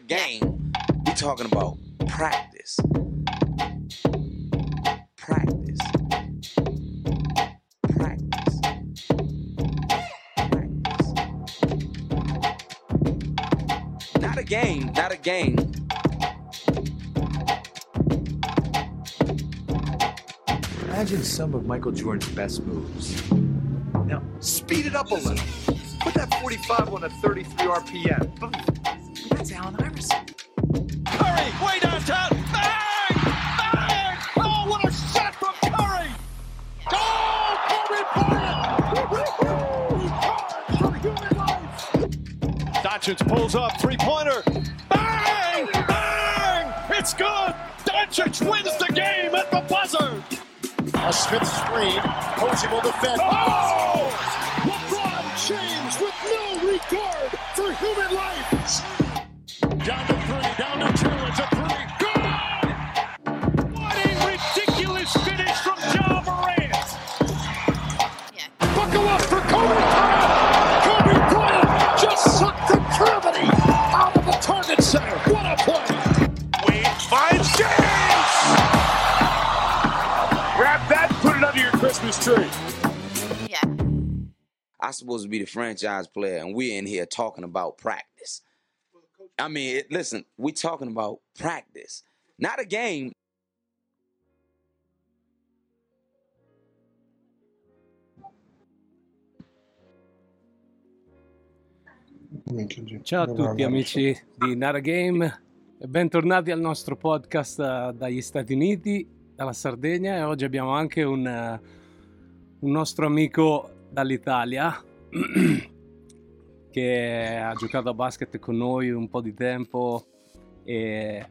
a game. We talking about practice. Practice. Practice. Practice. Not a game, not a game. Imagine some of Michael Jordan's best moves. Now, speed it up a little. Put that 45 on a 33 RPM. Way downtown. Bang! Bang! Oh, what a shot from Curry! Oh, Kobe Bryant! Doncic pulls up, three-pointer. Bang! Bang! It's good! Doncic wins the game at the buzzer! A Smith screen. Posey will defend. Oh! LeBron James with no regard for human life! Supposed to be the franchise player, and we're in here talking about practice. I mean, it, listen, we talking about practice, not a game. Ciao a tutti amici di Nara Game e bentornati al nostro podcast eh, dagli Stati Uniti, dalla Sardegna e oggi abbiamo anche un, eh, un nostro amico dall'Italia che ha giocato a basket con noi un po' di tempo e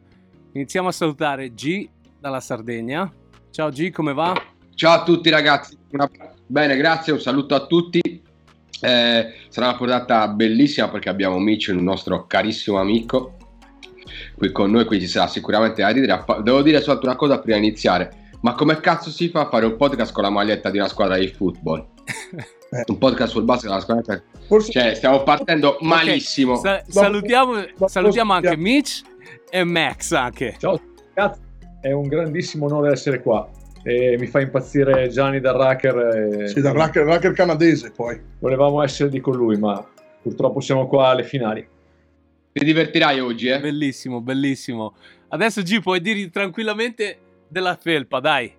iniziamo a salutare G dalla Sardegna. Ciao G, come va? Ciao a tutti ragazzi, Una- bene grazie, un saluto a tutti. Eh, sarà una puntata bellissima perché abbiamo Mitch, il nostro carissimo amico, qui con noi, quindi ci sarà sicuramente da ridere. Devo dire soltanto una cosa prima di iniziare, ma come cazzo si fa a fare un podcast con la maglietta di una squadra di football? Un podcast sul basket della squadra? Forse Cioè, stiamo partendo malissimo. Sa- Ma- salutiamo, ma- salutiamo anche Mitch e Max anche. Ciao ragazzi, è un grandissimo onore essere qua e mi fa impazzire Gianni dal Racker. e- sì, dal racker, racker canadese poi. Volevamo essere di con lui, ma purtroppo siamo qua alle finali. Ti divertirai oggi, eh? Bellissimo, bellissimo. Adesso G puoi dirgli tranquillamente della felpa, dai.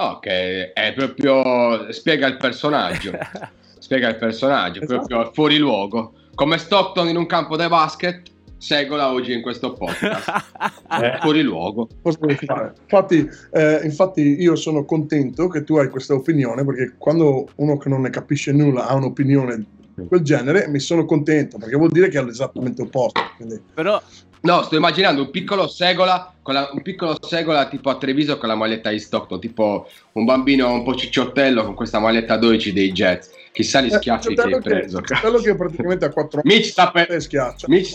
No, che è proprio... spiega il personaggio. spiega il personaggio, Esatto. proprio fuori luogo. Come Stockton in un campo da basket, seguola oggi in questo podcast. Eh, fuori luogo. Infatti, eh, infatti io sono contento che tu hai questa opinione perché quando uno che non ne capisce nulla ha un'opinione di quel genere mi sono contento perché vuol dire che è l'esattamente opposto. Quindi, Però No, sto immaginando un piccolo Segola, con la- un piccolo Segola tipo a Treviso con la maglietta di Stockton, tipo un bambino un po' cicciottello con questa maglietta 12 dei Jets. Chissà gli Eh, schiaffi che quello hai preso. quello che praticamente ha quattro Mitch sta per, schiaccia. Mitch,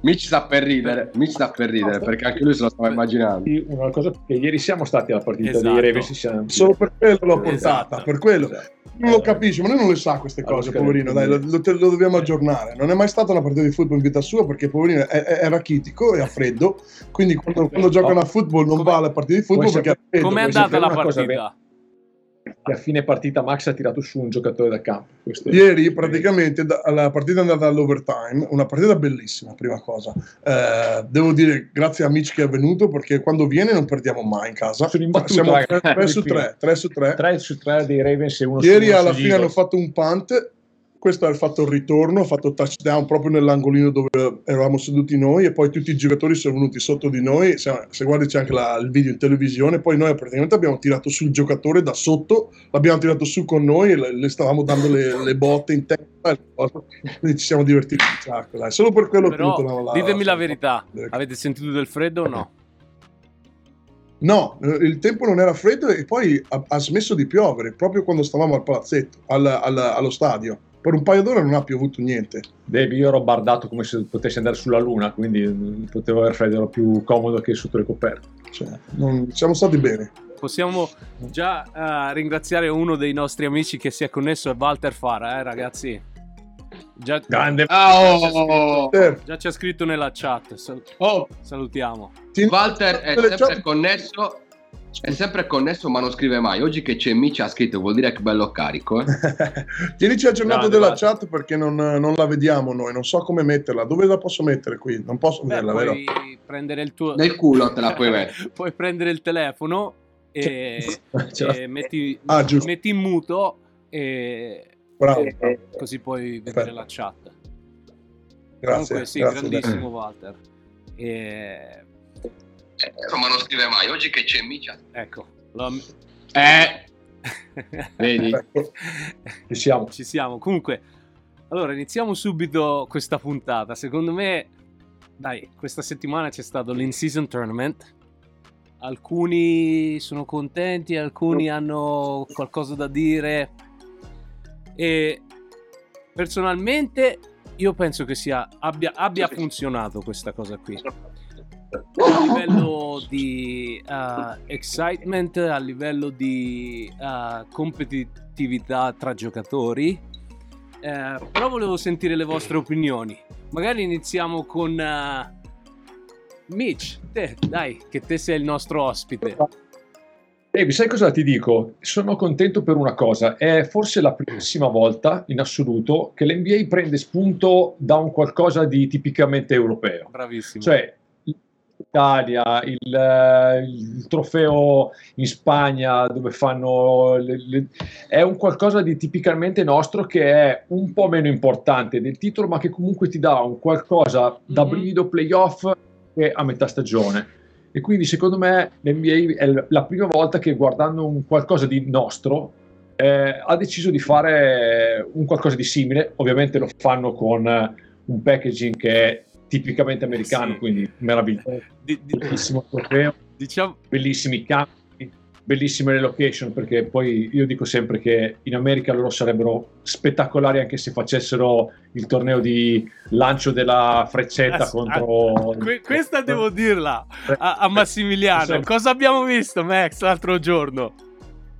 Mitch sta per ridere, Mitch sta per ridere perché anche lui se lo stava immaginando. una cosa che ieri siamo stati alla partita Esatto. di Ravens siamo- Solo per quello l'ho portata, Esatto. per quello. Esatto. Non lo capisce, ma lui non le sa queste Allora, cose, che- poverino. Dai, lo, lo- lo dobbiamo aggiornare. Non è mai stata una partita di football in vita sua perché, poverino, è, è- è rachitico e ha freddo. Quindi, quando, quando giocano a football, non Come- va alle partite di football perché ha freddo. com'è andata la una cosa partita? Che a fine partita Max ha tirato su un giocatore da campo. Questo Ieri praticamente da- la partita è andata all'overtime, una partita bellissima, prima cosa. Eh, devo dire grazie a Mitch che è venuto perché quando viene non perdiamo mai in casa. Sono imbattuto, Siamo raga. 3, su 3, 3 su 3. 3 su 3 dei Ravens e uno Ieri alla fine hanno fatto un punt, questo ha fatto il ritorno, ha fatto touchdown proprio nell'angolino dove eravamo seduti noi e poi tutti i giocatori sono venuti sotto di noi, se, se guardi c'è anche la- il video in televisione, poi noi praticamente abbiamo tirato sul giocatore da sotto, l'abbiamo tirato su con noi le, le stavamo dando le, le botte in testa, e quindi ci siamo divertiti un sacco, dai. solo per quello che Però tenuto la- la- ditemi la la- verità, avete sentito del freddo o no? No, eh, il tempo non era freddo e poi ha, ha smesso di piovere proprio quando stavamo al palazzetto, al- al- allo stadio. Per un paio d'ore non ha piovuto niente. Dave, io ero bardato come se potessi andare sulla luna, quindi potevo aver freddo, ero più comodo che sotto le coperte. Cioè, non- siamo stati bene. Possiamo già eh, ringraziare uno dei nostri amici che si è connesso, è Walter Fara, eh ragazzi? Già, Grande. Ah, oh! Eh, già c'è scritto nella chat. sal- Oh, salutiamo. Walter è sempre connesso. È sempre connesso, ma non scrive mai. Oggi che c'è Mici ha scritto, vuol dire che bello carico. Eh? Tienici aggiornato Grande, della chat perché non, non la vediamo noi, non so come metterla. Dove la posso mettere qui? Non posso Beh, vederla, vero? puoi prendere il tuo... Nel culo te la puoi mettere. puoi prendere il telefono e, e metti, Ah, metti in muto e Bravo, bravo. così puoi vedere Perfetto. la chat. Grazie. Comunque sì, grazie, grandissimo Walter. E, ma non scrive mai. Oggi che c'è Mici. ha- ecco, lo- Eh, vedi? Ci siamo. ci siamo. Comunque, allora iniziamo subito questa puntata. Secondo me, dai, questa settimana c'è stato l'in-season tournament. Alcuni sono contenti, alcuni hanno qualcosa da dire. E personalmente io penso che sia, abbia, abbia funzionato questa cosa qui. A livello di uh, excitement, a livello di uh, competitività tra giocatori. Eh, però volevo sentire le vostre opinioni. Magari iniziamo con uh, Mitch. Te, dai, che te sei il nostro ospite. Ehi, sai cosa ti dico? Sono contento per una cosa. È forse la primissima volta in assoluto che l'NBA prende spunto da un qualcosa di tipicamente europeo. Bravissimo. Cioè, l'Italia, il, eh, il trofeo in Spagna dove fanno... le- le- è un qualcosa di tipicamente nostro che è un po' meno importante del titolo, ma che comunque ti dà un qualcosa da Mhm. brivido playoff che a metà stagione. E quindi secondo me l'NBA è la prima volta che guardando un qualcosa di nostro eh, ha deciso di fare un qualcosa di simile. Ovviamente lo fanno con un packaging che è tipicamente americano, Sì. quindi meraviglioso. Di- di- Bellissimo trofeo, diciamo, bellissimi campi, bellissime le location, perché poi io dico sempre che in America loro sarebbero spettacolari anche se facessero il torneo di lancio della freccetta Ass- contro... que- questa devo dirla a, a Massimiliano. Sì. Cosa abbiamo visto, Max, l'altro giorno?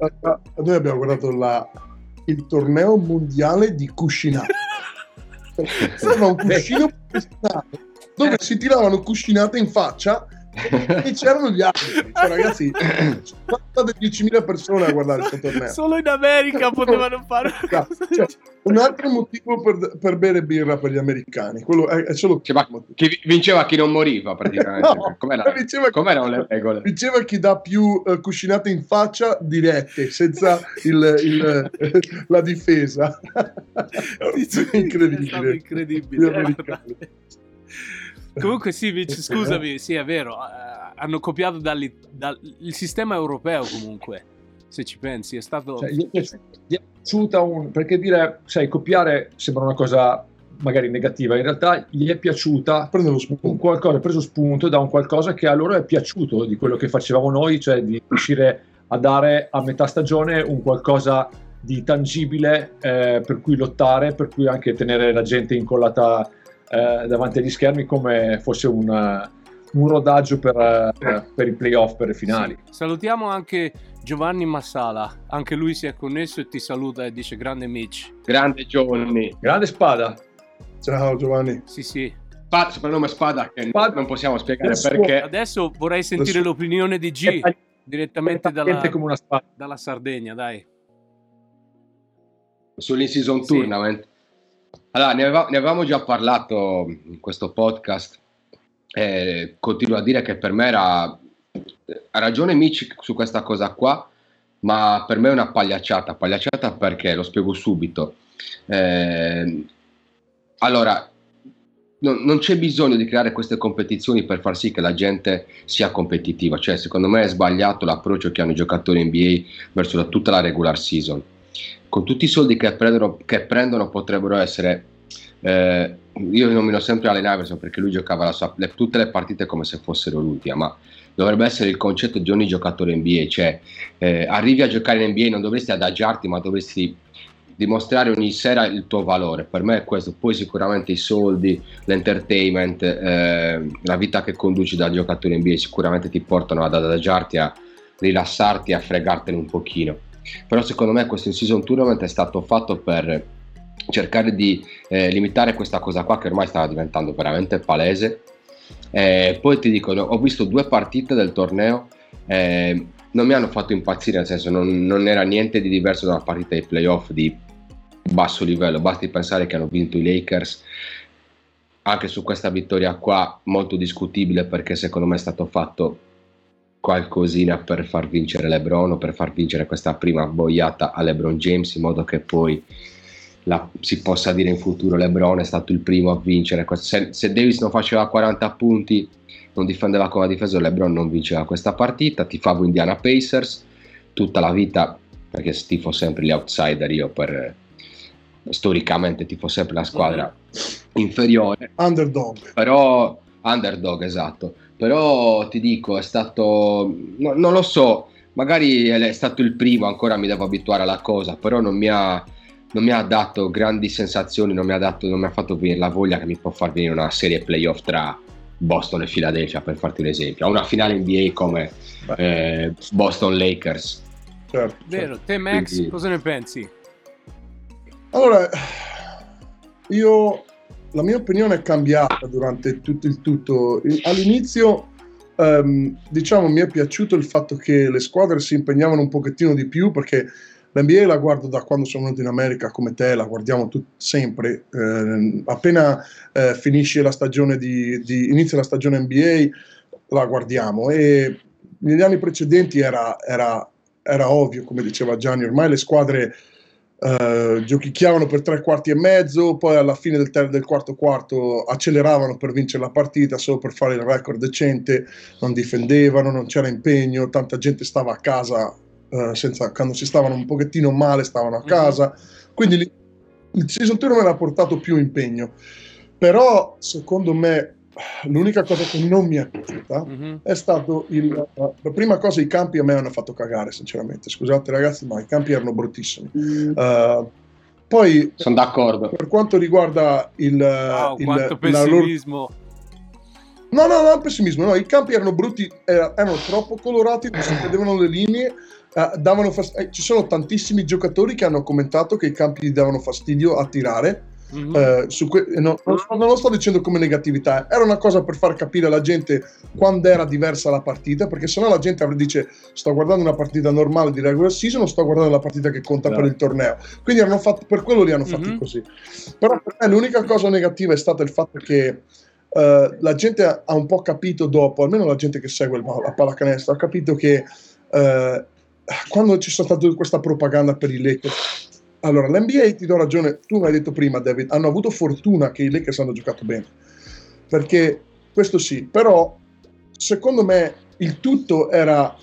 Ah, Noi abbiamo guardato la- il torneo mondiale di cuscinate. Serve un cuscino professionale dove si tiravano cuscinate in faccia e c'erano gli altri. Cioè, ragazzi, sono state 10.000 persone a guardare questo torneo. Solo in America potevano fare Cioè, un altro motivo per, per bere birra per gli americani. Quello è, è solo Cioè, chi vinceva chi non moriva praticamente. No, Com'era- com'erano le regole? Diceva chi dà più eh, cuscinate in faccia dirette, senza il- il- la difesa. Incredibile. incredibile. Comunque sì, Vic, scusami, sì è vero, eh, hanno copiato dal il sistema europeo comunque, se ci pensi, è stato... Cioè, gli, è piaciuta, gli è piaciuta un, perché dire, sai, copiare sembra una cosa magari negativa, in realtà gli è piaciuta un qualcosa, ha preso spunto da un qualcosa che a loro è piaciuto di quello che facevamo noi, cioè di riuscire a dare a metà stagione un qualcosa di tangibile eh, per cui lottare, per cui anche tenere la gente incollata eh, davanti agli schermi come fosse un, eh, un rodaggio per, eh, per i playoff, per le finali. Sì. Salutiamo anche Giovanni Massala, anche lui si è connesso e ti saluta e dice grande Mitch. Grande Johnny. Grande spada! Ciao Giovanni. Sì, sì. Spada, soprannome Spada che Spada. non possiamo spiegare Adesso- perché. Adesso vorrei sentire Adesso- l'opinione di G direttamente dalla, una dalla Sardegna, dai. sull'in-season Sì. tournament. Allora, ne, aveva- ne avevamo già parlato in questo podcast. E continuo a dire che per me era. Ha ragione Mitch su questa cosa qua, ma per me è una pagliacciata. Pagliacciata perché? Lo spiego subito. Eh, allora, non, non c'è bisogno di creare queste competizioni per far sì che la gente sia competitiva. Cioè, secondo me è sbagliato l'approccio che hanno i giocatori NBA verso la- tutta la regular season con tutti i soldi che prendono, che prendono potrebbero essere eh, io nomino sempre Allen Iverson perché lui giocava sua- le- tutte le partite come se fossero l'ultima ma dovrebbe essere il concetto di ogni giocatore NBA cioè eh, arrivi a giocare in NBA non dovresti adagiarti ma dovresti dimostrare ogni sera il tuo valore. Per me è questo. Poi sicuramente i soldi l'entertainment eh, la vita che conduci da giocatore NBA sicuramente ti portano ad adagiarti a rilassarti a fregartene un pochino però secondo me questo in season tournament è stato fatto per cercare di eh, limitare questa cosa qua che ormai stava diventando veramente palese. Eh, poi ti dico, ho visto due partite del torneo, eh, non mi hanno fatto impazzire, nel senso non, non era niente di diverso da una partita di playoff di basso livello, basti pensare che hanno vinto i Lakers anche su questa vittoria qua molto discutibile perché secondo me è stato fatto qualcosina per far vincere LeBron o per far vincere questa prima boiata a LeBron James in modo che poi la, si possa dire in futuro LeBron è stato il primo a vincere. Se, se Davis non faceva 40 punti non difendeva come ha difeso LeBron non vinceva questa partita. Tifavo Indiana Pacers tutta la vita perché tifo sempre gli outsider io per storicamente tifo sempre la squadra inferiore. Underdog. però underdog esatto però ti dico è stato no, non lo so magari è stato il primo ancora mi devo abituare alla cosa però non mi ha, non mi ha dato grandi sensazioni non mi ha, dato, non mi ha fatto venire la voglia che mi può far venire una serie playoff tra Boston e Philadelphia per farti un esempio a una finale NBA come eh, Boston Lakers Certo, Vero, certo. te Max, Quindi- cosa ne pensi? Allora, io la mia opinione è cambiata durante tutto il tutto. All'inizio, ehm, diciamo, mi è piaciuto il fatto che le squadre si impegnavano un pochettino di più perché l'NBA la guardo da quando sono venuto in America come te, la guardiamo tut- sempre. Eh, appena eh, finisce la stagione di, di- inizia la stagione NBA, la guardiamo e negli anni precedenti era, era- era ovvio, come diceva Gianni, ormai le squadre eh, giochicchiavano per tre quarti e mezzo, poi alla fine del, ter- del quarto quarto acceleravano per vincere la partita solo per fare il record decente, non difendevano, non c'era impegno, tanta gente stava a casa eh, senza, quando si stavano un pochettino male stavano a casa, quindi li- il season tour me l'ha portato più impegno, però secondo me l'unica cosa che non mi è piaciuta Mhm. è stato il la prima cosa i campi a me hanno fatto cagare sinceramente scusate ragazzi ma i campi erano bruttissimi Uh, poi sono d'accordo per quanto riguarda il, Wow, il- quanto loro- pessimismo. no no no pessimismo no i campi erano brutti eh, erano troppo colorati non si vedevano le linee eh, davano fast- eh, ci sono tantissimi giocatori che hanno commentato che i campi davano fastidio a tirare Mhm. eh, que- eh, no, non, non lo sto dicendo come negatività, era una cosa per far capire alla gente quando era diversa la partita, perché sennò la gente avrebbe- dice sto guardando una partita normale di regular season o sto guardando la partita che conta per il torneo. Quindi fatti, per quello li hanno fatti Mhm. così. Però per me l'unica cosa negativa è stata il fatto che eh, la gente ha, un po' capito dopo, almeno la gente che segue la pallacanestro, ha capito che eh, quando c'è stata questa propaganda per i Lakers allora, l'NBA ti do ragione, tu mi hai detto prima, David, hanno avuto fortuna che i Lakers hanno giocato bene. Perché questo sì, però secondo me il tutto era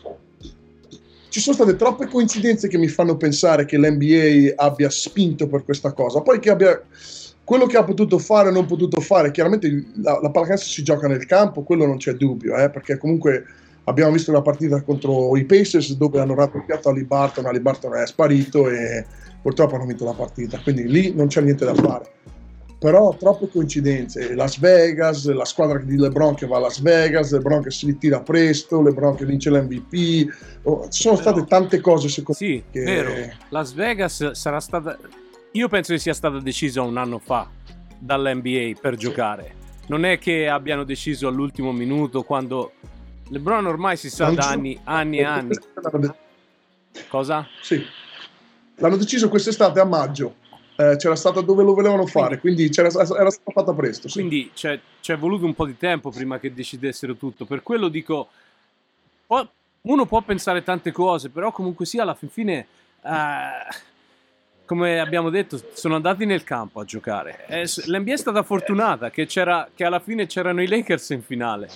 ci sono state troppe coincidenze che mi fanno pensare che l'NBA abbia spinto per questa cosa. Poi che abbia quello che ha potuto fare o non potuto fare, chiaramente la, la pallacanestro si gioca nel campo, quello non c'è dubbio, eh, perché comunque abbiamo visto una partita contro i Pacers dove hanno raddoppiato Ali Barton, Ali Barton è sparito e purtroppo hanno vinto la partita, quindi lì non c'è niente da fare. Però troppe coincidenze, Las Vegas, la squadra di LeBron che va a Las Vegas, LeBron che si ritira presto, LeBron che vince l'MVP, oh, ci sono state tante cose secondo Sì, me che... vero. Las Vegas sarà stata. Io penso che sia stata decisa un anno fa dall'NBA per giocare. Non è che abbiano deciso all'ultimo minuto quando. LeBron ormai si sa Non da anni, anni e anni. Cosa? Sì. L'hanno deciso quest'estate a maggio. Eh, c'era stata dove lo volevano fare, quindi c'era, era stata fatta presto. Sì. Quindi c'è, c'è voluto un po' di tempo prima che decidessero tutto. Per quello dico, uno può pensare tante cose, però comunque sia alla fin fine, eh, come abbiamo detto, sono andati nel campo a giocare. Eh, L'NBA è stata fortunata che, c'era, che alla fine c'erano i Lakers in finale.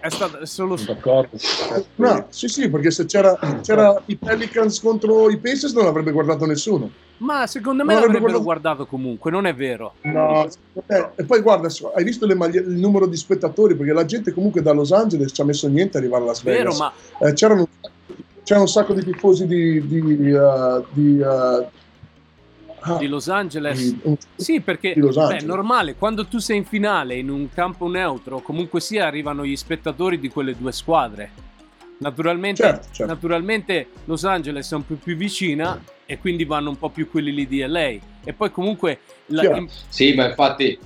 È stata solo... D'accordo. No, sì, sì, perché se c'era, c'era i Pelicans contro i Pacers non l'avrebbe guardato nessuno. Ma secondo me Non avrebbe l'avrebbero guardato- guardato comunque, non è vero. No, eh, e poi guarda, hai visto le maglie- il numero di spettatori? Perché la gente comunque da Los Angeles ci ha messo niente a arrivare a Las Vero, ma Eh, c'erano, c'era un sacco di tifosi di, di, uh, di, uh, di Los Angeles... Sì, perché Angeles. è normale, quando tu sei in finale in un campo neutro, comunque sia arrivano gli spettatori di quelle due squadre. Naturalmente, Certo, certo. naturalmente Los Angeles è un po' più vicina e quindi vanno un po' più quelli lì di LA. e poi comunque... La. Sì, ma infatti,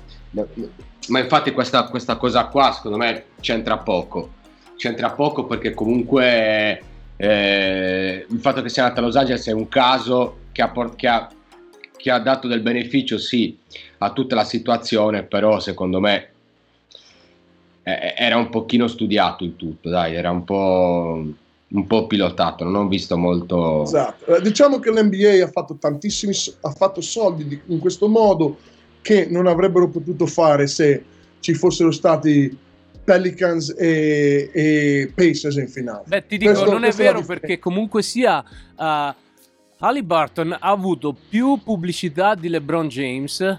ma infatti questa, questa cosa qua secondo me c'entra poco. C'entra poco perché comunque eh, il fatto che sia andata a Los Angeles è un caso che ha, che ha- che ha dato del beneficio, sì, a tutta la situazione, però secondo me eh, era un pochino studiato il tutto, dai, era un po', un po' pilotato, non ho visto molto... Esatto. Eh, Diciamo che l'NBA ha fatto tantissimi ha fatto soldi di- in questo modo che non avrebbero potuto fare se ci fossero stati Pelicans e, e Pacers in finale. Beh, ti dico, Questo- non è questa è vero perché comunque sia uh, Halliburton ha avuto più pubblicità di LeBron James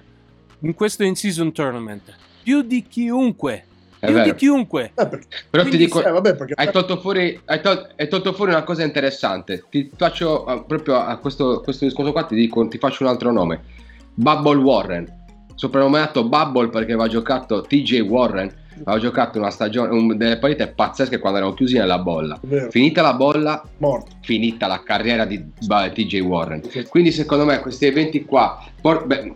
in questo in-season tournament. Più di chiunque. È Più di vero. chiunque. Eh, perché- Però ti dico, eh, vabbè, perché hai tolto, fuori, hai, tol- hai tolto fuori una cosa interessante. Ti faccio eh, proprio a questo, questo discorso qua, ti, dico, ti faccio un altro nome. Bubble Warren. Soprannominato Bubble perché aveva giocato TJ Warren. Aveva giocato una stagione, un- delle partite pazzesche quando erano chiusi nella bolla. Finita la bolla, morto. finita la carriera di TJ Warren. Quindi secondo me questi eventi qua, por- beh,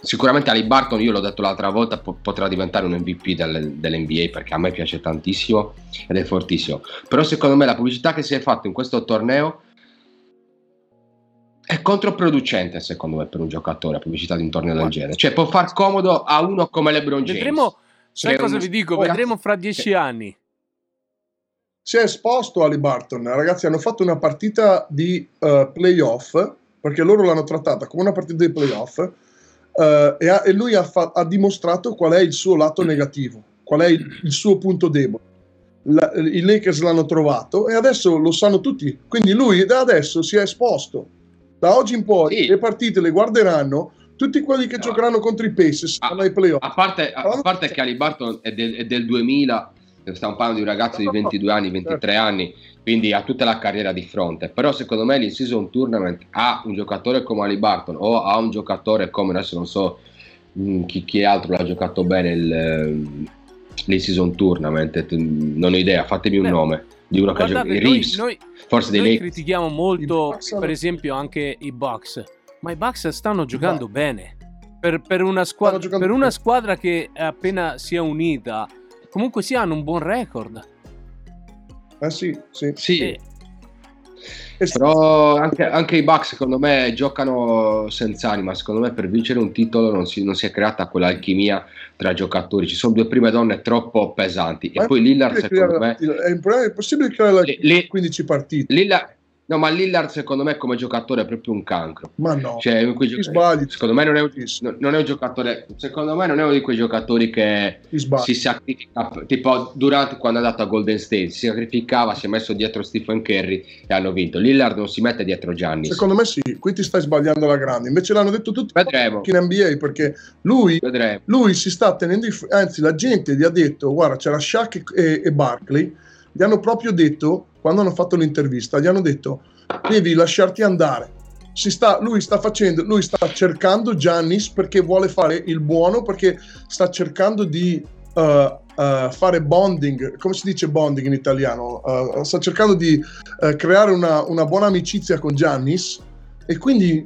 sicuramente Ali Barton, io l'ho detto l'altra volta, po- potrà diventare un MVP del- dell'NBA perché a me piace tantissimo ed è fortissimo. Però secondo me la pubblicità che si è fatta in questo torneo è controproducente secondo me per un giocatore la pubblicità di un torneo del genere. Cioè può far comodo a uno come LeBron James. Vedremo, sai cosa un- vi dico? Ragazzi, Vedremo fra dieci anni. Si è esposto Ali Barton, ragazzi, hanno fatto una partita di eh, playoff, perché loro l'hanno trattata come una partita di playoff, eh, e, ha- e lui ha, fa- ha dimostrato qual è il suo lato negativo, qual è il, il suo punto debole. La- I Lakers l'hanno trovato e adesso lo sanno tutti, quindi lui da adesso si è esposto. Da oggi in poi Sì. le partite le guarderanno tutti quelli che No. giocheranno contro i Pacers Ah, ai playoff. A parte, a parte che Ali Barton è del, è del 2000, stiamo parlando di un ragazzo di 22 anni, 23 anni, quindi ha tutta la carriera di fronte. Però secondo me l'in-season tournament ha un giocatore come Ali Barton o ha un giocatore come adesso non so mh, chi, chi altro l'ha giocato bene il, ehm, l'in-season tournament, t- non ho idea, fatemi un Beh, nome di uno che ha Guardate, giocato, noi, Reeves, noi- forse dei Lakers. critichiamo molto, I per esempio, anche i Bucks, ma i Bucks stanno giocando bene. Per, per una squadra, per una squadra che appena si è unita, comunque si hanno un buon record. Eh sì, sì. Sì, E- E- Però anche, anche i Bucks secondo me giocano senza anima, secondo me per vincere un titolo non si, non si è creata quell'alchimia tra giocatori, ci sono due prime donne troppo pesanti. Ma e poi Lillard secondo me... È, imp- è possibile creare la Li- li- 15 partite, Lillard, no ma Lillard secondo me come giocatore è proprio un cancro, ma no. cioè, in quei ti gioca- sbagli, secondo me non è, un, non è un giocatore, secondo me non è uno di quei giocatori che si sacrifica, tipo Durant quando è andato a Golden State, si sacrificava, si è messo dietro Stephen Curry e hanno vinto, Lillard non si mette dietro Giannis, Secondo me sì, qui ti stai sbagliando la grande. Invece l'hanno detto tutti Vedremo. in NBA perché lui, lui si sta tenendo, i- anzi la gente gli ha detto, guarda c'era Shaq e, e Barkley, gli hanno proprio detto, quando hanno fatto l'intervista, gli hanno detto devi lasciarti andare. Sta, lui sta facendo, lui sta cercando Giannis perché vuole fare il buono, perché sta cercando di uh, uh, fare bonding, come si dice bonding in italiano? Uh, sta cercando di creare una, una buona amicizia con Giannis e quindi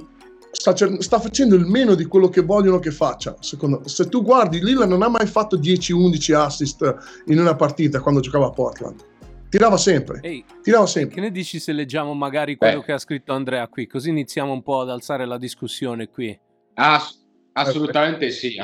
sta, cer- sta facendo il meno di quello che vogliono che faccia. Secondo, se tu guardi, Lillard non ha mai fatto 10-11 assist in una partita quando giocava a Portland. Tirava sempre, Ehi, tirava che sempre. ne dici se leggiamo magari quello Beh. che ha scritto Andrea qui? Così iniziamo un po' ad alzare la discussione qui. Ass- assolutamente sì.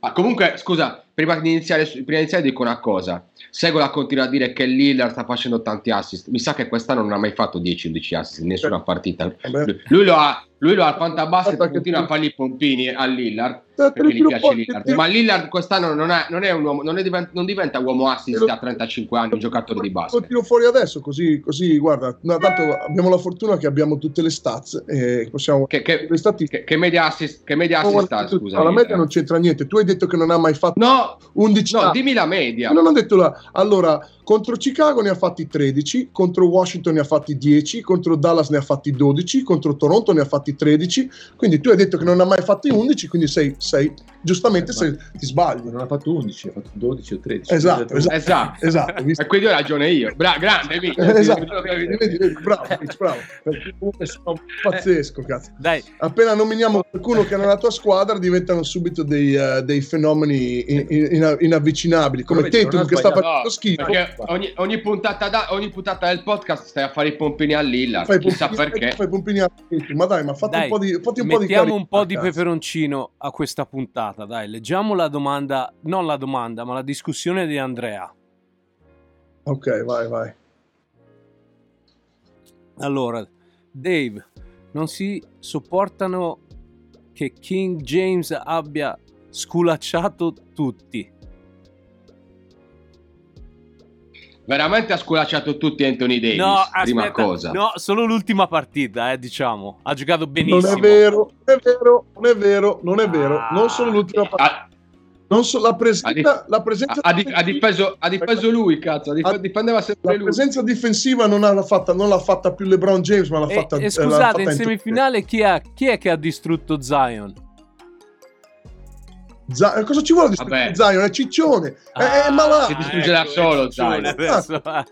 Ah, comunque, scusa, prima di, iniziare, prima di iniziare dico una cosa. Seguola continua a dire che Lillard sta facendo tanti assist. Mi sa che quest'anno non ha mai fatto 10-11 assist in nessuna partita. Vabbè. Lui- Lui lo ha, lui lo ha al fantabasket e continua a fargli i pompini a Lillard Eh, perché lo gli piace Lillard. lo- Ma Lillard quest'anno non, è- non è un uomo, non, è divent- non diventa uomo assist Te lo- a 35 anni, un giocatore di Lo basket. tiro fuori adesso, così, così guarda. no, tanto abbiamo la fortuna che abbiamo tutte le stats e possiamo. Che, che, statistiche. che, che media assist, che media No, assist tu- scusa? no, la media non c'entra niente. Tu hai detto che non ha mai fatto No, 11 no, dimmi la media. Non ho detto la. Allora, contro Chicago ne ha fatti 13, contro Washington ne ha fatti 10, contro Dallas ne ha fatti 12, contro Toronto ne ha fatti 13. Quindi tu hai detto che non ha mai fatti 11, quindi sei, sei giustamente Eh, se ti sbagli. Non ha fatto 11, ha fatto 12 o 13. Esatto, esatto. Esatto. Esatto, visto? E quindi ho ragione io. Bra- grande. Esatto, vedi, vedi, vedi, bravo, bravo. Perché comunque sono Pazzesco, cazzo. Dai, Appena nominiamo qualcuno che è nella tua squadra, diventano subito dei, eh, dei fenomeni in- in- inavvicinabili, come ha che sta facendo No, schifo. perché ogni, ogni puntata da- ogni puntata del podcast stai a fare i pompini a Lilla. Fai Chissà pompini- perché. fai pompini a Tatum, ma dai, ma fatti dai, un po' di, fatti un po' di mettiamo un po' di peperoncino a questa puntata. Dai, leggiamo la domanda, non la domanda, ma la discussione di Andrea. Ok, vai, vai. Allora, Dave, non si sopportano che King James abbia sculacciato tutti. Veramente ha sculacciato tutti Anthony Davis. No, prima aspetta, cosa. no, solo l'ultima partita, eh, diciamo. Ha giocato benissimo. Non è vero, non è vero, non è vero, non è vero. Ah. Non solo l'ultima partita, Ha, non solo la presenza, dif- la presenza ha di- ha difeso, ha difeso lui, cazzo. dif- difendeva sempre La lui. presenza difensiva non, l'ha fatta, non l'ha fatta più LeBron James, ma l'ha E, fatta e eh, l'ha scusate, fatta in semifinale chi, ha- chi è che ha distrutto Zion? Z- cosa ci vuole distruggere. Zion? È ciccione, è, è Ah, malato. Si distrugge da solo, Zion. Adesso. Ma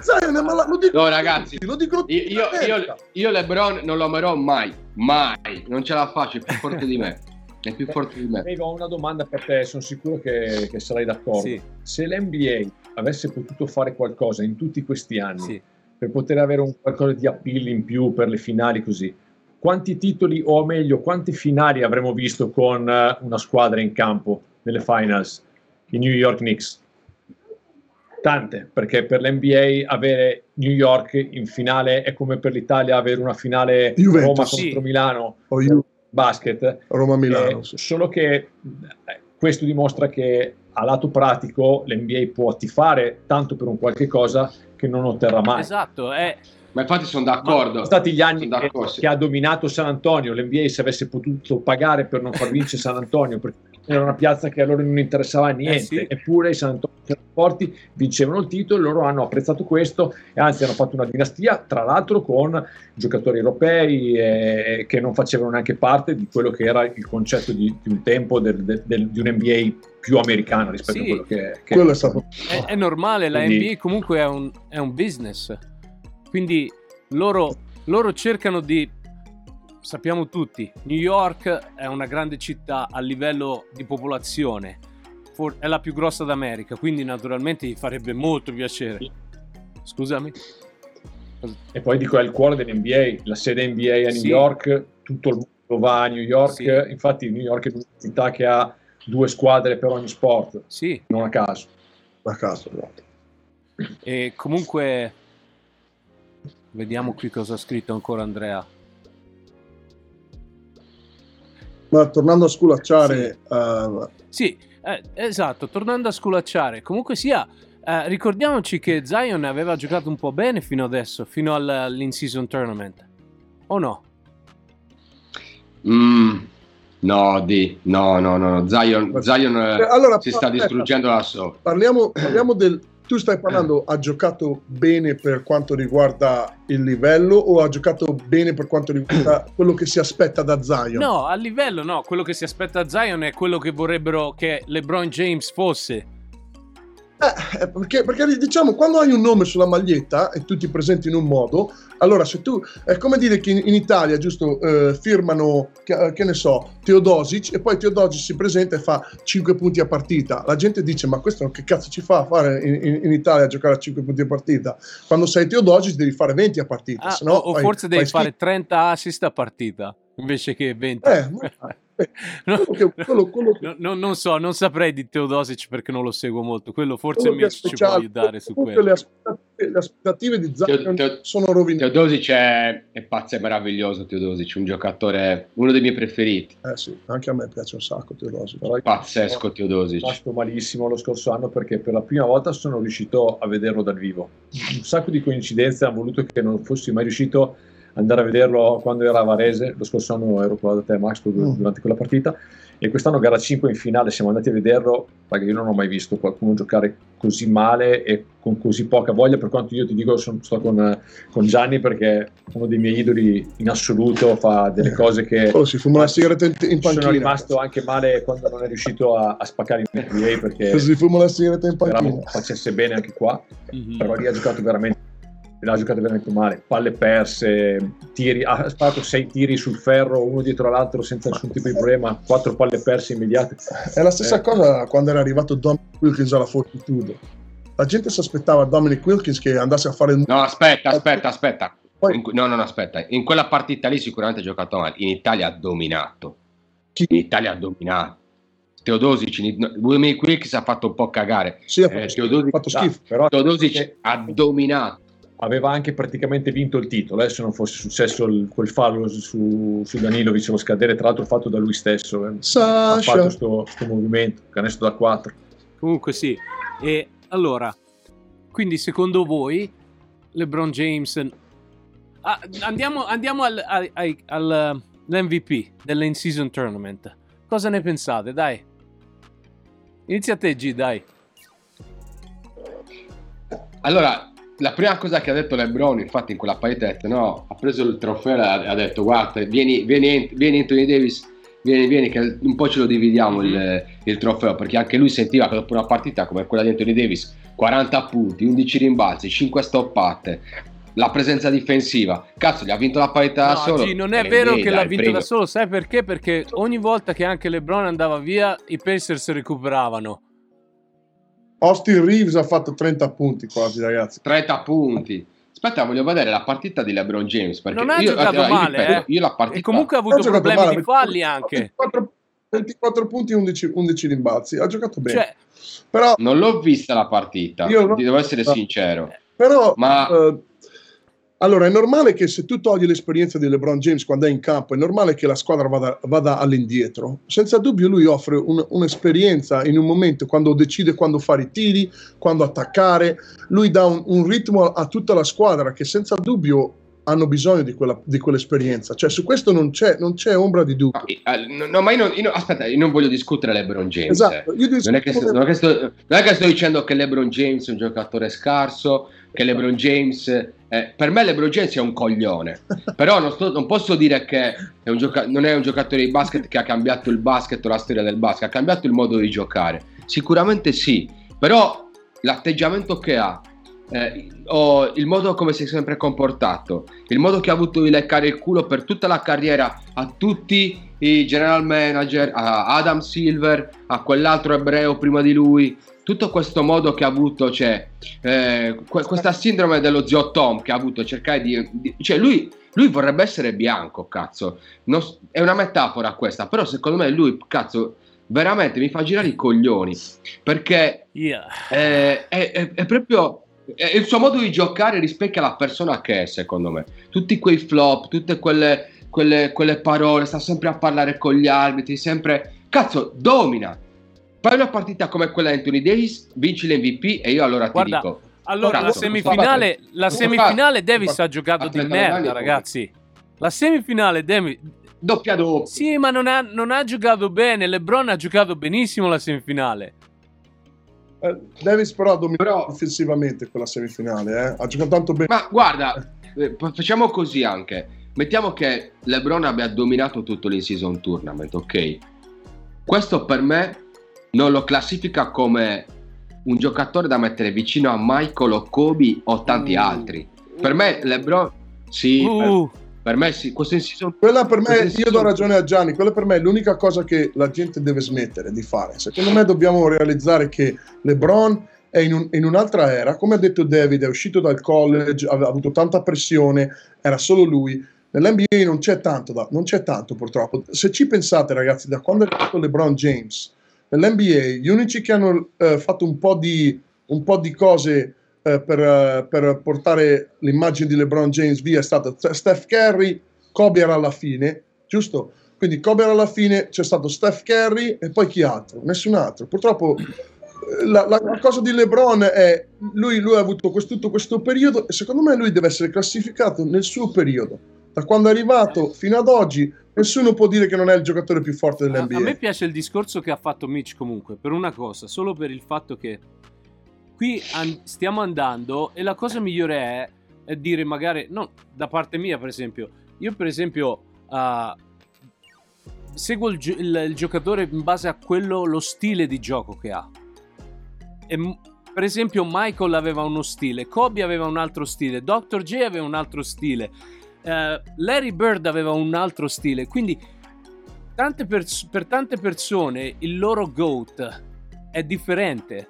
Zion è malato, lo dico No, ragazzi, lo tutti Io, io, io LeBron non lo amerò mai. Mai. Non ce la faccio, è più forte di me. È più forte di me. Ho una domanda per te, sono sicuro che, che sarai d'accordo. Sì. Se l'NBA avesse potuto fare qualcosa in tutti questi anni Sì. per poter avere un qualcosa di appeal in più per le finali così, quanti titoli o meglio quanti finali avremmo visto con eh, una squadra in campo nelle finals, i New York Knicks? Tante, perché per l'NBA avere New York in finale è come per l'Italia avere una finale Juventus. Roma Sì. contro Milano O io, basket. Roma-Milano. Eh, sì. Solo che eh, questo dimostra che a lato pratico l'NBA può tifare tanto per un qualche cosa che non otterrà mai. Esatto, è, Ma infatti sono d'accordo. Sono stati gli anni che, che ha dominato San Antonio. L'NBA se avesse potuto pagare per non far vincere San Antonio, perché era una piazza che a loro non interessava niente, Eh sì. eppure i San Antonio forti, vincevano il titolo, loro hanno apprezzato questo e anzi hanno fatto una dinastia, tra l'altro con giocatori europei eh, che non facevano neanche parte di quello che era il concetto di, di un tempo del- del- del- di un NBA più americano rispetto Sì. a quello che, che Quello è stato è- è normale, la Quindi- NBA comunque è un, è un business. Quindi loro, loro cercano di... Sappiamo tutti, New York è una grande città a livello di popolazione, For- è la più grossa d'America, quindi naturalmente gli farebbe molto piacere. Scusami? E poi dico, è il cuore dell'NBA, la sede NBA a New Sì. York, tutto il mondo va a New York, Sì. infatti New York è l'unica città che ha due squadre per ogni sport, Sì, non a caso. a caso. esatto. e comunque vediamo qui cosa ha scritto ancora Andrea. Ma tornando a sculacciare, eh, Sì, eh, esatto, tornando a sculacciare, comunque sia, eh, ricordiamoci che Zion aveva giocato un po' bene fino adesso, fino al- all'in-season tournament. O no? Mm, no, di. No, no, no. no. Zion, Zion eh, Eh, allora, si sta distruggendo solo. parliamo, parliamo del... Tu stai parlando, ha giocato bene per quanto riguarda il livello o ha giocato bene per quanto riguarda quello che si aspetta da Zion? No, a livello no, quello che si aspetta a Zion è quello che vorrebbero che LeBron James fosse. Eh, perché, perché diciamo, quando hai un nome sulla maglietta e tu ti presenti in un modo, allora se tu è come dire che in, in Italia, giusto, eh, firmano, che, che ne so, Teodosic e poi Teodosic si presenta e fa 5 punti a partita. La gente dice: Ma questo che cazzo ci fa a fare in, in- in Italia a giocare a 5 punti a partita? Quando sei Teodosic devi fare 20 a partita, Ah, o, fai- forse devi fare 30 assist a partita invece che 20. Eh, ma- eh, No, quello che- quello- quello che- no, no, non so, non saprei di Teodosic perché non lo seguo molto. Quello forse è Mitch ci può aiutare su quello. Le aspettative, le aspettative di Zion Teo- sono rovinate. Teodosic è, è pazzo e meraviglioso. Teodosic, un giocatore, uno dei miei preferiti. Eh sì, anche a me piace un sacco Teodosic. Pazzesco Teodosic. rimasto malissimo lo scorso anno perché per la prima volta sono riuscito a vederlo dal vivo. Un sacco di coincidenze hanno voluto che non fossi mai riuscito andare a vederlo quando era a Varese, lo scorso anno ero qua da te Max Mm. durante quella partita e quest'anno gara 5 in finale siamo andati a vederlo perché io non ho mai visto qualcuno giocare così male e con così poca voglia per quanto io ti dico sono, sto con, con Gianni perché è uno dei miei idoli in assoluto fa delle cose che Oh, si fuma la sigaretta in, in panchina. sono rimasto anche male quando non è riuscito a, a spaccare in NBA perché Si fuma la sigaretta in panchina. facesse bene anche qua Mhm. però lì ha giocato veramente l'ha giocato veramente male palle perse tiri, ha sparato sei tiri sul ferro uno dietro l'altro senza nessun tipo di problema quattro palle perse immediate È la stessa Eh. cosa quando era arrivato Dominic Wilkins alla Fortitudo. La gente si aspettava Dominic Wilkins che andasse a fare No, aspetta, aspetta, aspetta. Poi- no, no, no, aspetta. In quella partita lì sicuramente ha giocato male. In Italia ha dominato. Chi? In Italia ha dominato. Teodosic, Wilkins ha fatto un po' cagare. Sì, ha Eh, fatto, Teodosic, fatto Ah, schifo. però Teodosic ha dominato. Aveva anche praticamente vinto il titolo eh, se non fosse successo il- quel fallo su, su Danilovic lo scadere tra l'altro fatto da lui stesso eh. ha fatto sto, sto movimento canestro da 4 Comunque sì. E allora, quindi secondo voi LeBron James... Ah, andiamo andiamo al, ai- al, all'MVP dell'in-season tournament. Cosa ne pensate? Dai. Inizia te G, dai. Allora, la prima cosa che ha detto LeBron, infatti, in quella detto no, ha preso il trofeo e ha, detto guarda, vieni, vieni, vieni Anthony Davis, vieni, vieni, che un po' ce lo dividiamo il, il trofeo, perché anche lui sentiva che dopo una partita come quella di Anthony Davis, 40 punti, 11 rimbalzi, 5 stoppate, la presenza difensiva, cazzo, gli ha vinto la partita da No, solo. G, non è E vero dai, che l'ha vinto prego. da solo, sai perché? Perché ogni volta che anche LeBron andava via, i Pacers recuperavano. Austin Reeves ha fatto 30 punti quasi, ragazzi. 30 punti. Aspetta, voglio vedere la partita di LeBron James. Perché Non ha io, giocato allora, io male, ripeto, eh. io la partita... E comunque ha avuto giocato problemi male, di falli anche. 24, 24 punti e 11, 11 rimbalzi. Ha giocato bene. Cioè, però, Non l'ho vista la partita, Io no. devo essere No. sincero. però Ma- eh, allora è normale che se tu togli l'esperienza di LeBron James quando è in campo, è normale che la squadra vada, vada all'indietro. Senza dubbio lui offre un- un'esperienza in un momento quando decide quando fare i tiri, quando attaccare. Lui dà un, un ritmo a tutta la squadra che senza dubbio hanno bisogno di, quella, di quell'esperienza. Cioè su questo non c'è, non c'è ombra di dubbio. Ah, eh, no, no, ma io non, io aspetta, io non voglio discutere LeBron James. Esatto, eh. Non è, che sto, non, è sto, non è che sto dicendo che LeBron James è un giocatore scarso, che LeBron James... eh, per me LeBron James è un coglione, però non, sto- non posso dire che è un gioca- non è un giocatore di basket che ha cambiato il basket o la storia del basket, ha cambiato il modo di giocare. Sicuramente sì, però l'atteggiamento che ha, eh, o il modo come si è sempre comportato, il modo che ha avuto di leccare il culo per tutta la carriera a tutti i general manager, a Adam Silver, a quell'altro ebreo prima di lui, tutto questo modo che ha avuto, cioè eh, que- questa sindrome dello zio Tom che ha avuto, cercare di, di- cioè lui, lui vorrebbe essere bianco, cazzo, Non è una metafora questa, però secondo me lui, cazzo, veramente mi fa girare i coglioni, perché yeah. eh, è, è- è proprio è- il suo modo di giocare rispecchia la persona che è, secondo me. Tutti quei flop, tutte quelle, quelle, quelle parole, sta sempre a parlare con gli arbitri, sempre... Cazzo, domina! Fai una partita come quella di Anthony Davis, vinci l'MVP e io allora ti Guarda, dico... Allora, la semifinale, la semifinale Davis ha giocato di merda, ragazzi. La semifinale Davis... Doppia doppia. Sì, ma non ha, non ha giocato bene. LeBron ha giocato benissimo la semifinale. Eh, Davis però ha dominato Però- offensivamente quella semifinale, eh. ha giocato tanto bene. Ma guarda, eh, facciamo così anche. Mettiamo che LeBron abbia dominato tutto l'in-season tournament, ok? Questo per me non lo classifica come un giocatore da mettere vicino a Michael o Kobe o tanti Uh. altri. Per me LeBron sì, per, Uh, per me sì, questo in-season Quella per me, io do ragione a Gianni, quella per me è l'unica cosa che la gente deve smettere di fare. Secondo me dobbiamo realizzare che LeBron è in, un- in un'altra era, come ha detto David, è uscito dal college, aveva avuto tanta pressione, era solo lui. Nell'NBA non c'è tanto, da- non c'è tanto purtroppo. Se ci pensate ragazzi, da quando è arrivato LeBron James, nell'NBA gli unici che hanno eh, fatto un po' di, un po' di cose eh, per, eh, per portare l'immagine di LeBron James via è stato Steph Curry, Kobe era alla fine, giusto? Quindi Kobe era alla fine, c'è stato Steph Curry e poi chi altro? Nessun altro. Purtroppo eh, la, la- la cosa di LeBron è lui, lui ha avuto questo, tutto questo periodo e secondo me lui deve essere classificato nel suo periodo. Da quando è arrivato fino ad oggi, nessuno può dire che non è il giocatore più forte A, dell'NBA. a me piace il discorso che ha fatto Mitch comunque, per una cosa, solo per il fatto che qui an- stiamo andando e la cosa migliore è, è dire magari, no, da parte mia per esempio, io per esempio uh, seguo il, gi- il- il giocatore in base a quello, lo stile di gioco che ha. E, per esempio Michael aveva uno stile, Kobe aveva un altro stile, Dr. J aveva un altro stile, eh, Larry Bird aveva un altro stile, quindi tante pers- per tante persone il loro GOAT è differente.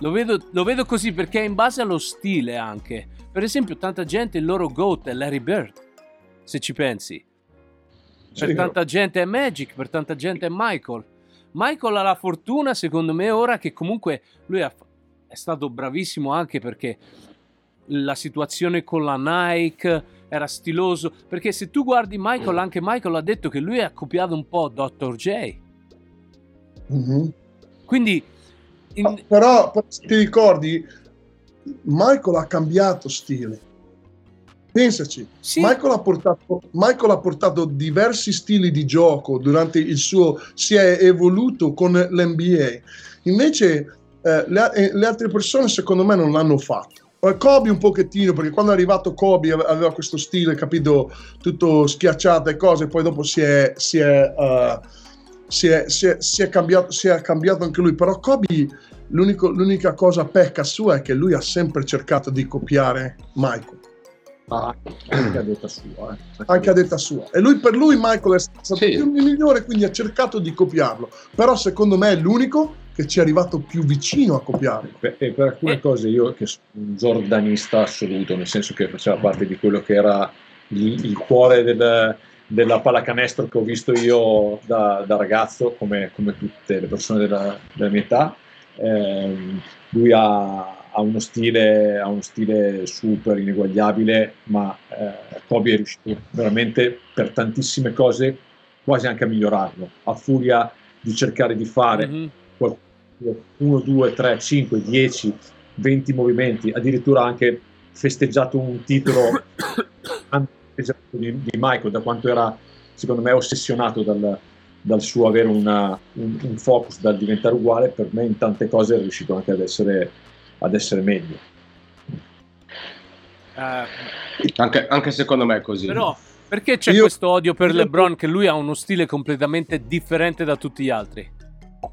Lo vedo, lo vedo così perché è in base allo stile anche. Per esempio, tanta gente il loro GOAT è Larry Bird, se ci pensi. Per Sì. tanta gente è Magic, per tanta gente è Michael. Michael ha la fortuna, secondo me, ora che comunque lui ha- è stato bravissimo anche perché la situazione con la Nike era stiloso. Perché se tu guardi Michael, anche Michael ha detto che lui ha copiato un po' Dr. J. Mhm. Quindi, in- Ah, Però, però se ti ricordi, Michael ha cambiato stile. Pensaci, Sì. Michael, ha portato, Michael ha portato diversi stili di gioco durante il suo, si è evoluto con l'NBA. Invece eh, le, eh, le altre persone secondo me non l'hanno fatto. Eh, Kobe un pochettino, perché quando è arrivato Kobe ave- aveva questo stile, capito, tutto schiacciato e cose, poi dopo si è, si è, eh, si è- si è- si è cambiato, cambiato anche lui, però Kobe l'unica cosa pecca sua è che lui ha sempre cercato di copiare Michael Ah, anche a detta sua. eh. anche a detta sua. E lui, per lui Michael è stato Sì. il migliore, quindi ha cercato di copiarlo. Però secondo me è l'unico che ci è arrivato più vicino a copiarlo. Per- e per alcune Eh. cose io che sono un giordanista assoluto, nel senso che faceva parte di quello che era il, il cuore del- della pallacanestro che ho visto io da, da ragazzo, come, come tutte le persone della, della mia età. Ehm, lui ha, ha uno stile, ha uno stile super ineguagliabile, ma eh, Kobe è riuscito veramente per tantissime cose quasi anche a migliorarlo, a furia di cercare di fare Mhm. 1, 2, 3, 5, 10, 20 movimenti, addirittura anche festeggiato un titolo di, di Michael, da quanto era secondo me ossessionato dal, dal suo avere una- un, un focus, dal diventare uguale, per me in tante cose è riuscito anche ad essere, ad essere meglio. Eh, Anche, anche secondo me è così. però, perché c'è Io- questo odio per io- LeBron che lui ha uno stile completamente differente da tutti gli altri?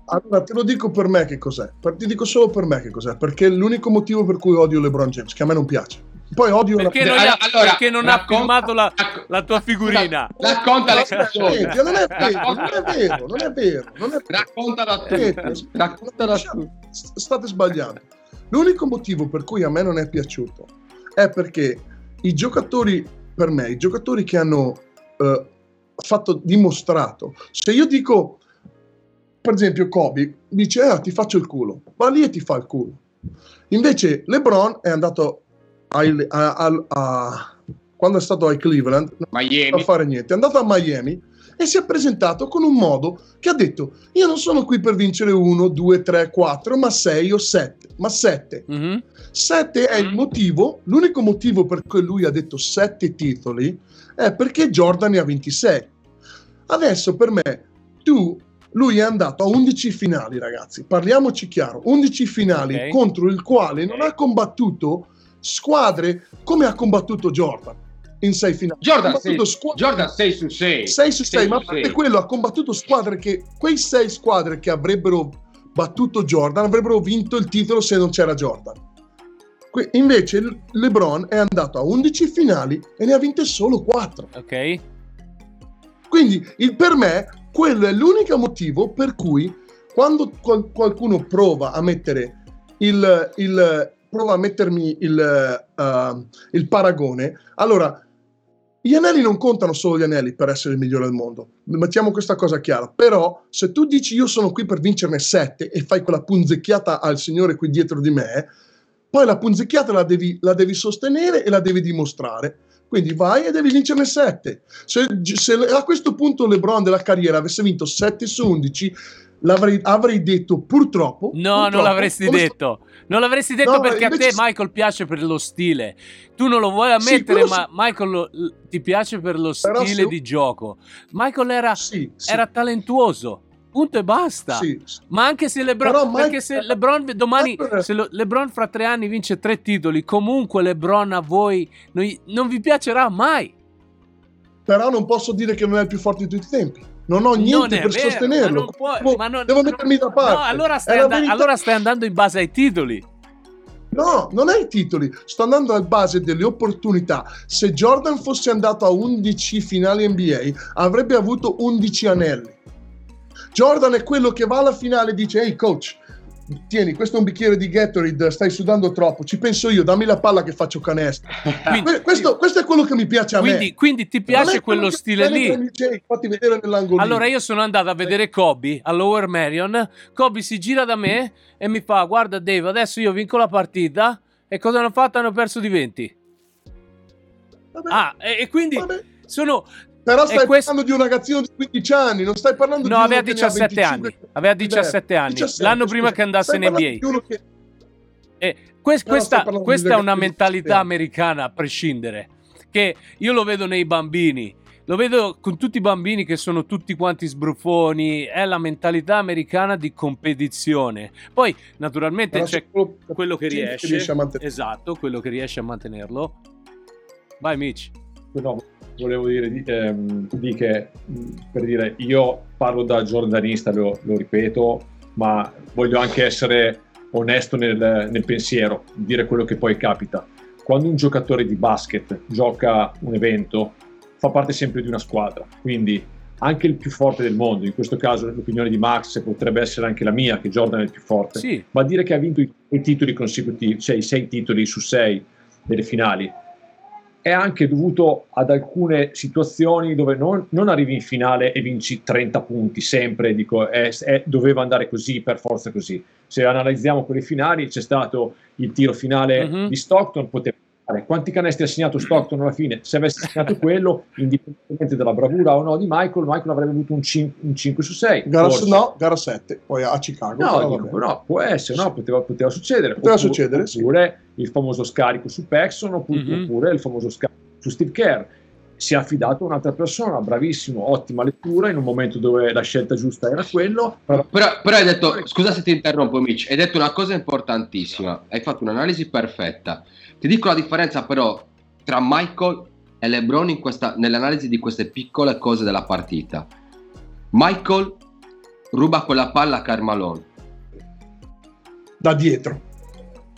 Allora, te lo dico per me che cos'è. Per- ti dico solo per me che cos'è. Perché è l'unico motivo per cui odio LeBron James, che a me non piace. Poi odio la- Perché non, Allora- gli ha- allora, perché non ha firmato la, la tua figurina? Racconta canzoni. Senti, non è vero, non è vero, non è vero, non è vero. Raccontala tu. Senti, Raccontala tu. s- state sbagliando. L'unico motivo per cui a me non è piaciuto è perché i giocatori, per me, i giocatori che hanno eh, fatto dimostrato, se io dico, per esempio, Kobe dice, ah, ti faccio il culo, va lì e ti fa il culo. Invece LeBron è andato ai- a- a- a- quando è stato ai Cleveland, non a Miami. fare niente, è andato a Miami e si è presentato con un modo che ha detto io non sono qui per vincere uno, due, tre, quattro, ma sei o sette, ma sette. Mhm. Sette è il motivo, l'unico motivo per cui lui ha detto sette titoli è perché Jordan ne ha 26. Adesso per me, tu, lui è andato a 11 finali, ragazzi, parliamoci chiaro, 11 finali Ok. contro il quale non ha combattuto squadre come ha combattuto Jordan in sei finali. Ha Jordan combattuto 6, squa- Jordan 6 su 6. 6 su 6, ma a parte quello ha combattuto squadre che quei 6 squadre che avrebbero battuto Jordan avrebbero vinto il titolo se non c'era Jordan. Que- invece il- LeBron è andato a 11 finali e ne ha vinte solo 4. Ok. Quindi il- per me quello è l'unico motivo per cui quando qual- qualcuno prova a mettere il, il- prova a mettermi il, uh, il paragone, allora gli anelli non contano solo gli anelli per essere il migliore del mondo. Mettiamo questa cosa chiara. Però, se tu dici io sono qui per vincerne sette e fai quella punzecchiata al signore qui dietro di me, poi la punzecchiata la devi, la devi sostenere e la devi dimostrare. Quindi vai e devi vincerne 7. Se, se a questo punto LeBron della carriera avesse vinto 7 su 11, l'avrei, avrei detto purtroppo. No, non purtroppo, l'avresti come sto- detto. Non l'avresti detto No, perché a te invece- Michael piace per lo stile. Tu non lo vuoi Sì, ammettere, quello ma Michael lo- ti piace per lo Però stile se- di gioco. Michael era, Sì, sì, era talentuoso. Punto e basta. sì, sì. Ma anche se LeBron, perché se LeBron domani, Michael- se lo- LeBron fra tre anni vince tre titoli, comunque LeBron a voi non, non vi piacerà mai. Però non posso dire che non è il più forte di tutti i tempi. Non ho Non niente è per vero, sostenerlo. ma non puoi- devo, ma non- devo mettermi da parte. No, allora stai, and- allora stai andando in base ai titoli. No, non è i titoli, sto andando al base delle opportunità. Se Jordan fosse andato a 11 finali NBA, avrebbe avuto 11 anelli. Jordan è quello che va alla finale e dice: Ehi, coach, tieni, questo è un bicchiere di Gatorade, stai sudando troppo, ci penso io, dammi la palla che faccio canestro. Quindi, Que- questo, questo è quello che mi piace a quindi- me. quindi ti piace quello stile lì? tra amici, "Ehi, fatti vedere nell'angolino. Allora io sono andato a vedere Kobe a Lower Marion. Kobe si gira da me e mi fa: Guarda, Dave, adesso io vinco la partita. E cosa hanno fatto? Hanno perso di 20. Vabbè, Ah, e, e quindi vabbè. sono. Però stai questo- parlando di un ragazzino di 15 anni, non stai parlando No, di uno aveva che ne ha 17 25. anni. Aveva 17 anni. 17, L'anno prima scusa. che andasse in NBA. che- Eh, quest- questa, questa è una mentalità 17 anni. americana a prescindere. Che io lo vedo nei bambini. Lo vedo con tutti i bambini che sono tutti quanti sbruffoni. È la mentalità americana di competizione. Poi, naturalmente, Però c'è quello- quello che riesce. riesce. Esatto, quello che riesce a mantenerlo. Vai, Mitch. No, volevo dire di, ehm, di che per dire io parlo da giornalista, lo, lo ripeto, ma voglio anche essere onesto nel, nel pensiero, dire quello che poi capita. Quando un giocatore di basket gioca un evento, fa parte sempre di una squadra, quindi anche il più forte del mondo, in questo caso l'opinione di Max potrebbe essere anche la mia, che Jordan è il più forte, Sì, ma dire che ha vinto i, i titoli consecutivi, cioè i sei titoli su sei delle finali, è anche dovuto ad alcune situazioni dove non, non arrivi in finale e vinci 30 punti sempre, dico, è- è- doveva andare così, per forza così. Se analizziamo quelle finali, c'è stato il tiro finale Mhm. di Stockton, poteva fare. Quanti canestri ha segnato Stockton alla fine? Se avesse segnato quello, indipendentemente dalla bravura o no di Michael, Michael avrebbe avuto un, cin- un 5 su 6. Gara, forse. no, gara 7, poi a Chicago. No, dico, vabbè. però può essere, no? poteva, poteva succedere. Poteva Oppure- succedere, sì. Oppure il famoso scarico su Paxson, oppure, Mhm. oppure il famoso scarico su Steve Kerr. Si è affidato a un'altra persona, bravissimo, ottima lettura, in un momento dove la scelta giusta era quello. Però, Però, però hai detto, scusa se ti interrompo Mitch, hai detto una cosa importantissima, hai fatto un'analisi perfetta. Ti dico la differenza però tra Michael e LeBron in questa- nell'analisi di queste piccole cose della partita. Michael ruba quella palla a Carmalone, Da dietro.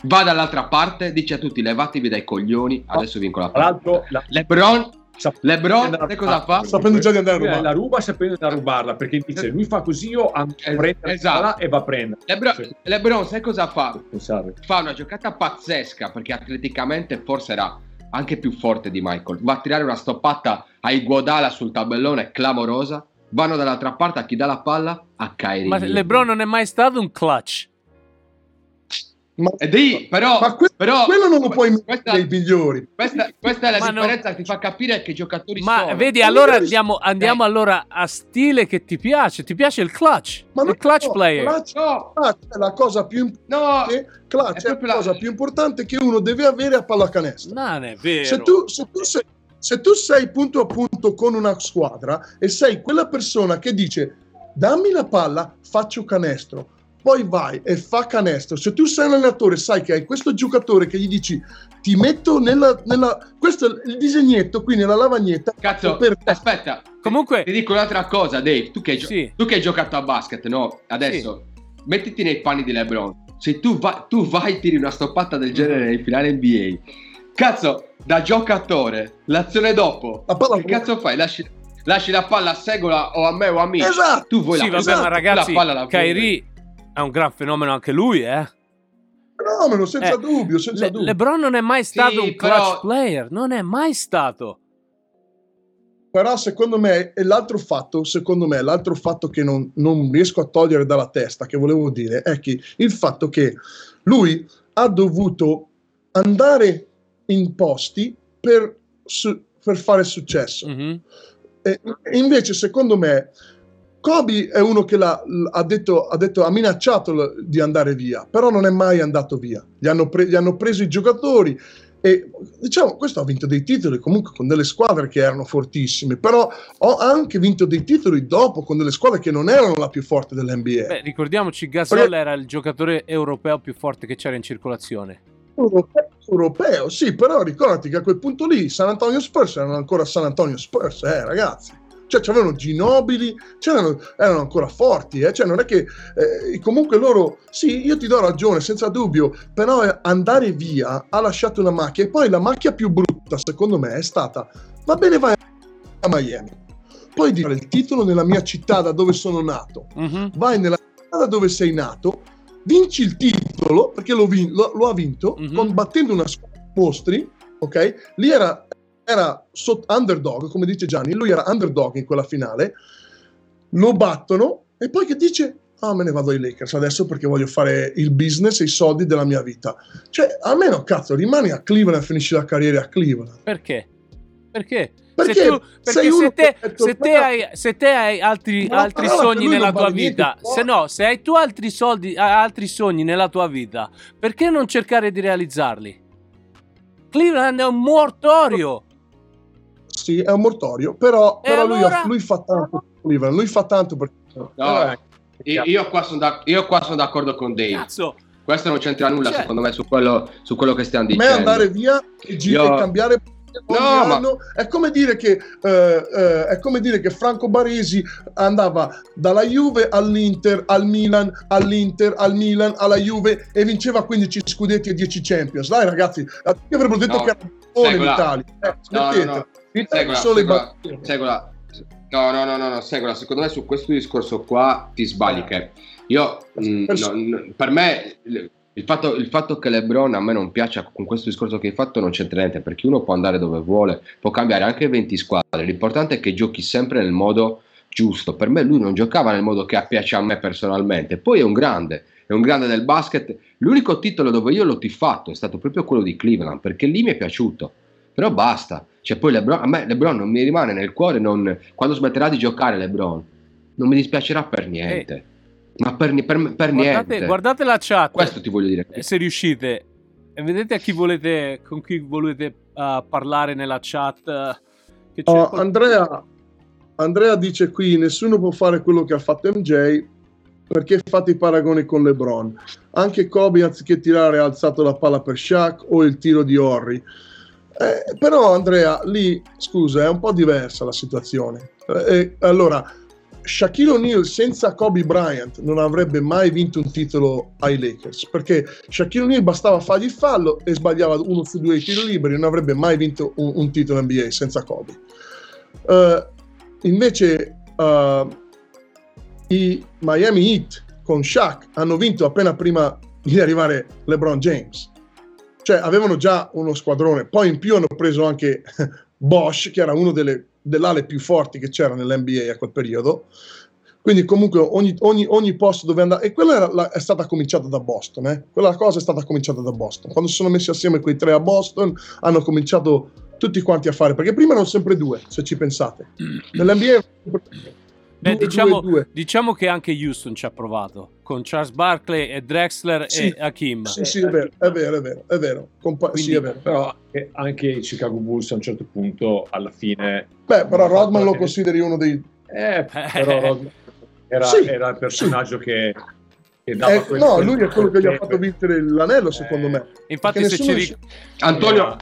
va dall'altra parte, dice a tutti levatevi dai coglioni, adesso vinco la tra partita. l'altro, la, LeBron, sap- LeBron, andare a sai cosa rubarla. fa? Sapendo già di andare a Lui rubare. La ruba sapendo da rubarla, perché dice, lui fa così, io ando a Es- prendere esatto. la palla e va a prendere. LeBron, Sì. LeBron, sai cosa fa? Pensare. fa una giocata pazzesca perché atleticamente forse era anche più forte di Michael. Va a tirare una stoppata a Iguodala sul tabellone clamorosa. Vanno dall'altra parte a chi dà la palla a Kyrie. ma. LeBron non è mai stato un clutch. Ma, E di, però, ma que- però quello non lo puoi mettere nei migliori. questa, questa è la Ma no. differenza che ti fa capire che giocatori Ma sono. vedi, allora andiamo, andiamo Eh. allora a stile che ti piace. Ti piace il clutch? Ma no, il clutch no, player. Clutch, No, clutch è la cosa più no, importante. Clutch È è la- cosa più importante che uno deve avere a pallacanestro. Non è vero. Se tu, se, tu sei, se tu sei punto a punto con una squadra e sei quella persona che dice dammi la palla, faccio canestro, poi vai e fa canestro. Se tu sei un allenatore, sai che hai questo giocatore che gli dici ti metto nella, nella questo è il disegnetto qui nella lavagnetta cazzo, per aspetta. Comunque, Ti dico un'altra cosa, Dave. Tu che, hai gio- Sì. tu che hai giocato a basket, no? Adesso mettiti nei panni di LeBron. Se tu, vai, tu vai e tiri una stoppata del genere nei finale NBA, cazzo, da giocatore, l'azione dopo, La palla che cazzo fai? Lasci, lasci la palla a Segola o a me o a me? Esatto. Tu vuoi sì, la vabbè, esatto, ma ragazzi, la palla la vuoi. È un gran fenomeno anche lui, eh. fenomeno, senza Eh, dubbio, senza Le- dubbio. LeBron non è mai stato un clutch però- player, non è mai stato. Però secondo me, e l'altro fatto, secondo me, l'altro fatto che non, non riesco a togliere dalla testa, che volevo dire, è che il fatto che lui ha dovuto andare in posti per, su- per fare successo. Mhm. E, e invece, secondo me, Kobe è uno che l'ha, ha, detto, ha, detto, ha minacciato di andare via, però non è mai andato via. Gli hanno, pre, gli hanno preso i giocatori e diciamo questo ha vinto dei titoli comunque con delle squadre che erano fortissime, però ho anche vinto dei titoli dopo con delle squadre che non erano la più forte dell'NBA. Beh, ricordiamoci, Gasol Perché... era il giocatore europeo più forte che c'era in circolazione. Europeo, europeo, sì, però ricordati che a quel punto lì San Antonio Spurs erano ancora San Antonio Spurs, eh ragazzi cioè c'avevano Ginobili, c'erano, erano ancora forti, eh? cioè non è che eh, comunque loro, sì, io ti do ragione, senza dubbio, però andare via ha lasciato una macchia e poi la macchia più brutta secondo me è stata, va bene vai a Miami, poi dire il titolo nella mia città da dove sono nato, uh-huh. vai nella città da dove sei nato, vinci il titolo, perché lo, vin- lo, lo ha vinto, uh-huh. combattendo una squadra mostri, ok? Lì era era sotto underdog, come dice Gianni, lui era underdog in quella finale, lo battono e poi che dice ah me ne vado ai Lakers adesso perché voglio fare il business e i soldi della mia vita. Cioè, almeno cazzo, rimani a Cleveland e finisci la carriera a Cleveland. Perché? Perché? Perché se, tu, perché se, te, se, te hai, se, te, hai, altri, altri sogni nella tua vita, se no, se hai tu altri soldi, altri sogni nella tua vita, perché non cercare di realizzarli? Cleveland è un mortorio sì, è un mortorio, però, però allora? lui, lui, fa tanto Cleveland, lui fa tanto per... No, eh, io, io, qua sono da, io, qua sono d'accordo con Dave. Cazzo. Questo non c'entra nulla, cioè, secondo me, su quello, su quello, che stiamo dicendo. Me andare via e, io... e cambiare no, anno, ma... è, come dire che, eh, eh, è come dire che Franco Baresi andava dalla Juve all'Inter, al Milan, all'Inter, al Milan, alla Juve e vinceva 15 scudetti e 10 Champions. Dai ragazzi, io avrebbero detto no, che era buono in Italia. Eh, no, no, no. Seguola, seguola, seguola. No, no, no, no, no, seguola. Secondo me su questo discorso qua ti sbagli. Che io, mh, no, per me, il fatto, il fatto, che LeBron a me non piaccia con questo discorso che hai fatto non c'entra niente perché uno può andare dove vuole, può cambiare anche 20 squadre. L'importante è che giochi sempre nel modo giusto. Per me lui non giocava nel modo che piace a me personalmente. Poi è un grande, è un grande del basket. L'unico titolo dove io l'ho tifato è stato proprio quello di Cleveland perché lì mi è piaciuto. Però basta. Cioè, poi LeBron, a me LeBron non mi rimane nel cuore, non, quando smetterà di giocare LeBron, non mi dispiacerà per niente. Eh. Ma per, per, per guardate, niente. Guardate la chat. Questo ti voglio dire. Se riuscite. E vedete a chi volete, con chi volete uh, parlare nella chat. Uh, oh, Andrea, Andrea dice qui, nessuno può fare quello che ha fatto MJ perché fate i paragoni con LeBron. Anche Kobe, anziché tirare, ha alzato la palla per Shaq o il tiro di Horry. Eh, però Andrea, lì, scusa, è un po' diversa la situazione. Eh, allora, Shaquille O'Neal senza Kobe Bryant non avrebbe mai vinto un titolo ai Lakers perché Shaquille O'Neal bastava fargli il fallo e sbagliava uno su due tiri liberi non avrebbe mai vinto un, un titolo NBA senza Kobe uh, invece uh, i Miami Heat con Shaq hanno vinto appena prima di arrivare LeBron James cioè avevano già uno squadrone, poi in più hanno preso anche Bosch, che era uno delle, delle più forti che c'era nell'NBA a quel periodo. Quindi comunque ogni, ogni, ogni posto dove andare, e quella la, è stata cominciata da Boston, eh? quella cosa è stata cominciata da Boston. Quando si sono messi assieme quei tre a Boston hanno cominciato tutti quanti a fare, perché prima erano sempre due, se ci pensate. Nell'NBA Beh, due, diciamo, due, due. diciamo, che anche Houston ci ha provato con Charles Barkley e Drexler sì, e Hakim. Sì, sì, è vero, è vero, è vero. È vero. Compa- Quindi, sì, è vero. Però anche i Chicago Bulls a un certo punto, alla fine... Beh, però Rodman lo consideri uno dei... Eh, però Rodman era, sì, era, il personaggio sì. che... eh, quel, no, lui è quello che gli ha fatto vincere l'anello, secondo me. Infatti, se ci... Ric- Antonio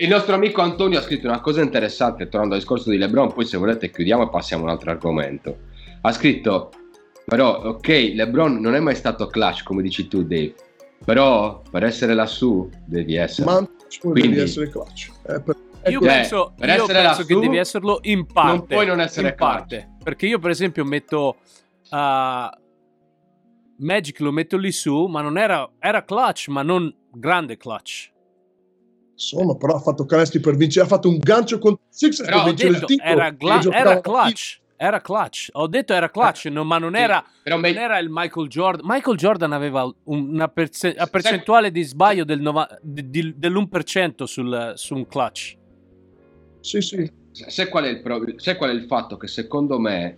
il nostro amico Antonio ha scritto una cosa interessante, tornando al discorso di LeBron, poi se volete chiudiamo e passiamo a un altro argomento. Ha scritto, però, ok, LeBron non è mai stato clutch, come dici tu, Dave, però per essere lassù devi essere. Ma Quindi, devi essere clutch. Eh, per... Io eh, penso, per io penso lassù, che devi esserlo in parte. Non puoi non essere in parte. Perché io, per esempio, metto... Uh, Magic lo metto lì su, ma non era, era clutch, ma non grande clutch. Insomma, però ha fatto canestri per vincere, ha fatto un gancio con Sixers per vincere detto, il titolo. Era, gla- era clutch. Era clutch, ho detto era clutch, eh, no, ma non, era, sì, non me... era, il Michael Jordan. Michael Jordan aveva una, perce- una percentuale di sbaglio del nova- di, di, dell'1% sul, su un clutch. Sì, sì. Sai qual, è il pro- qual è il fatto? Che secondo me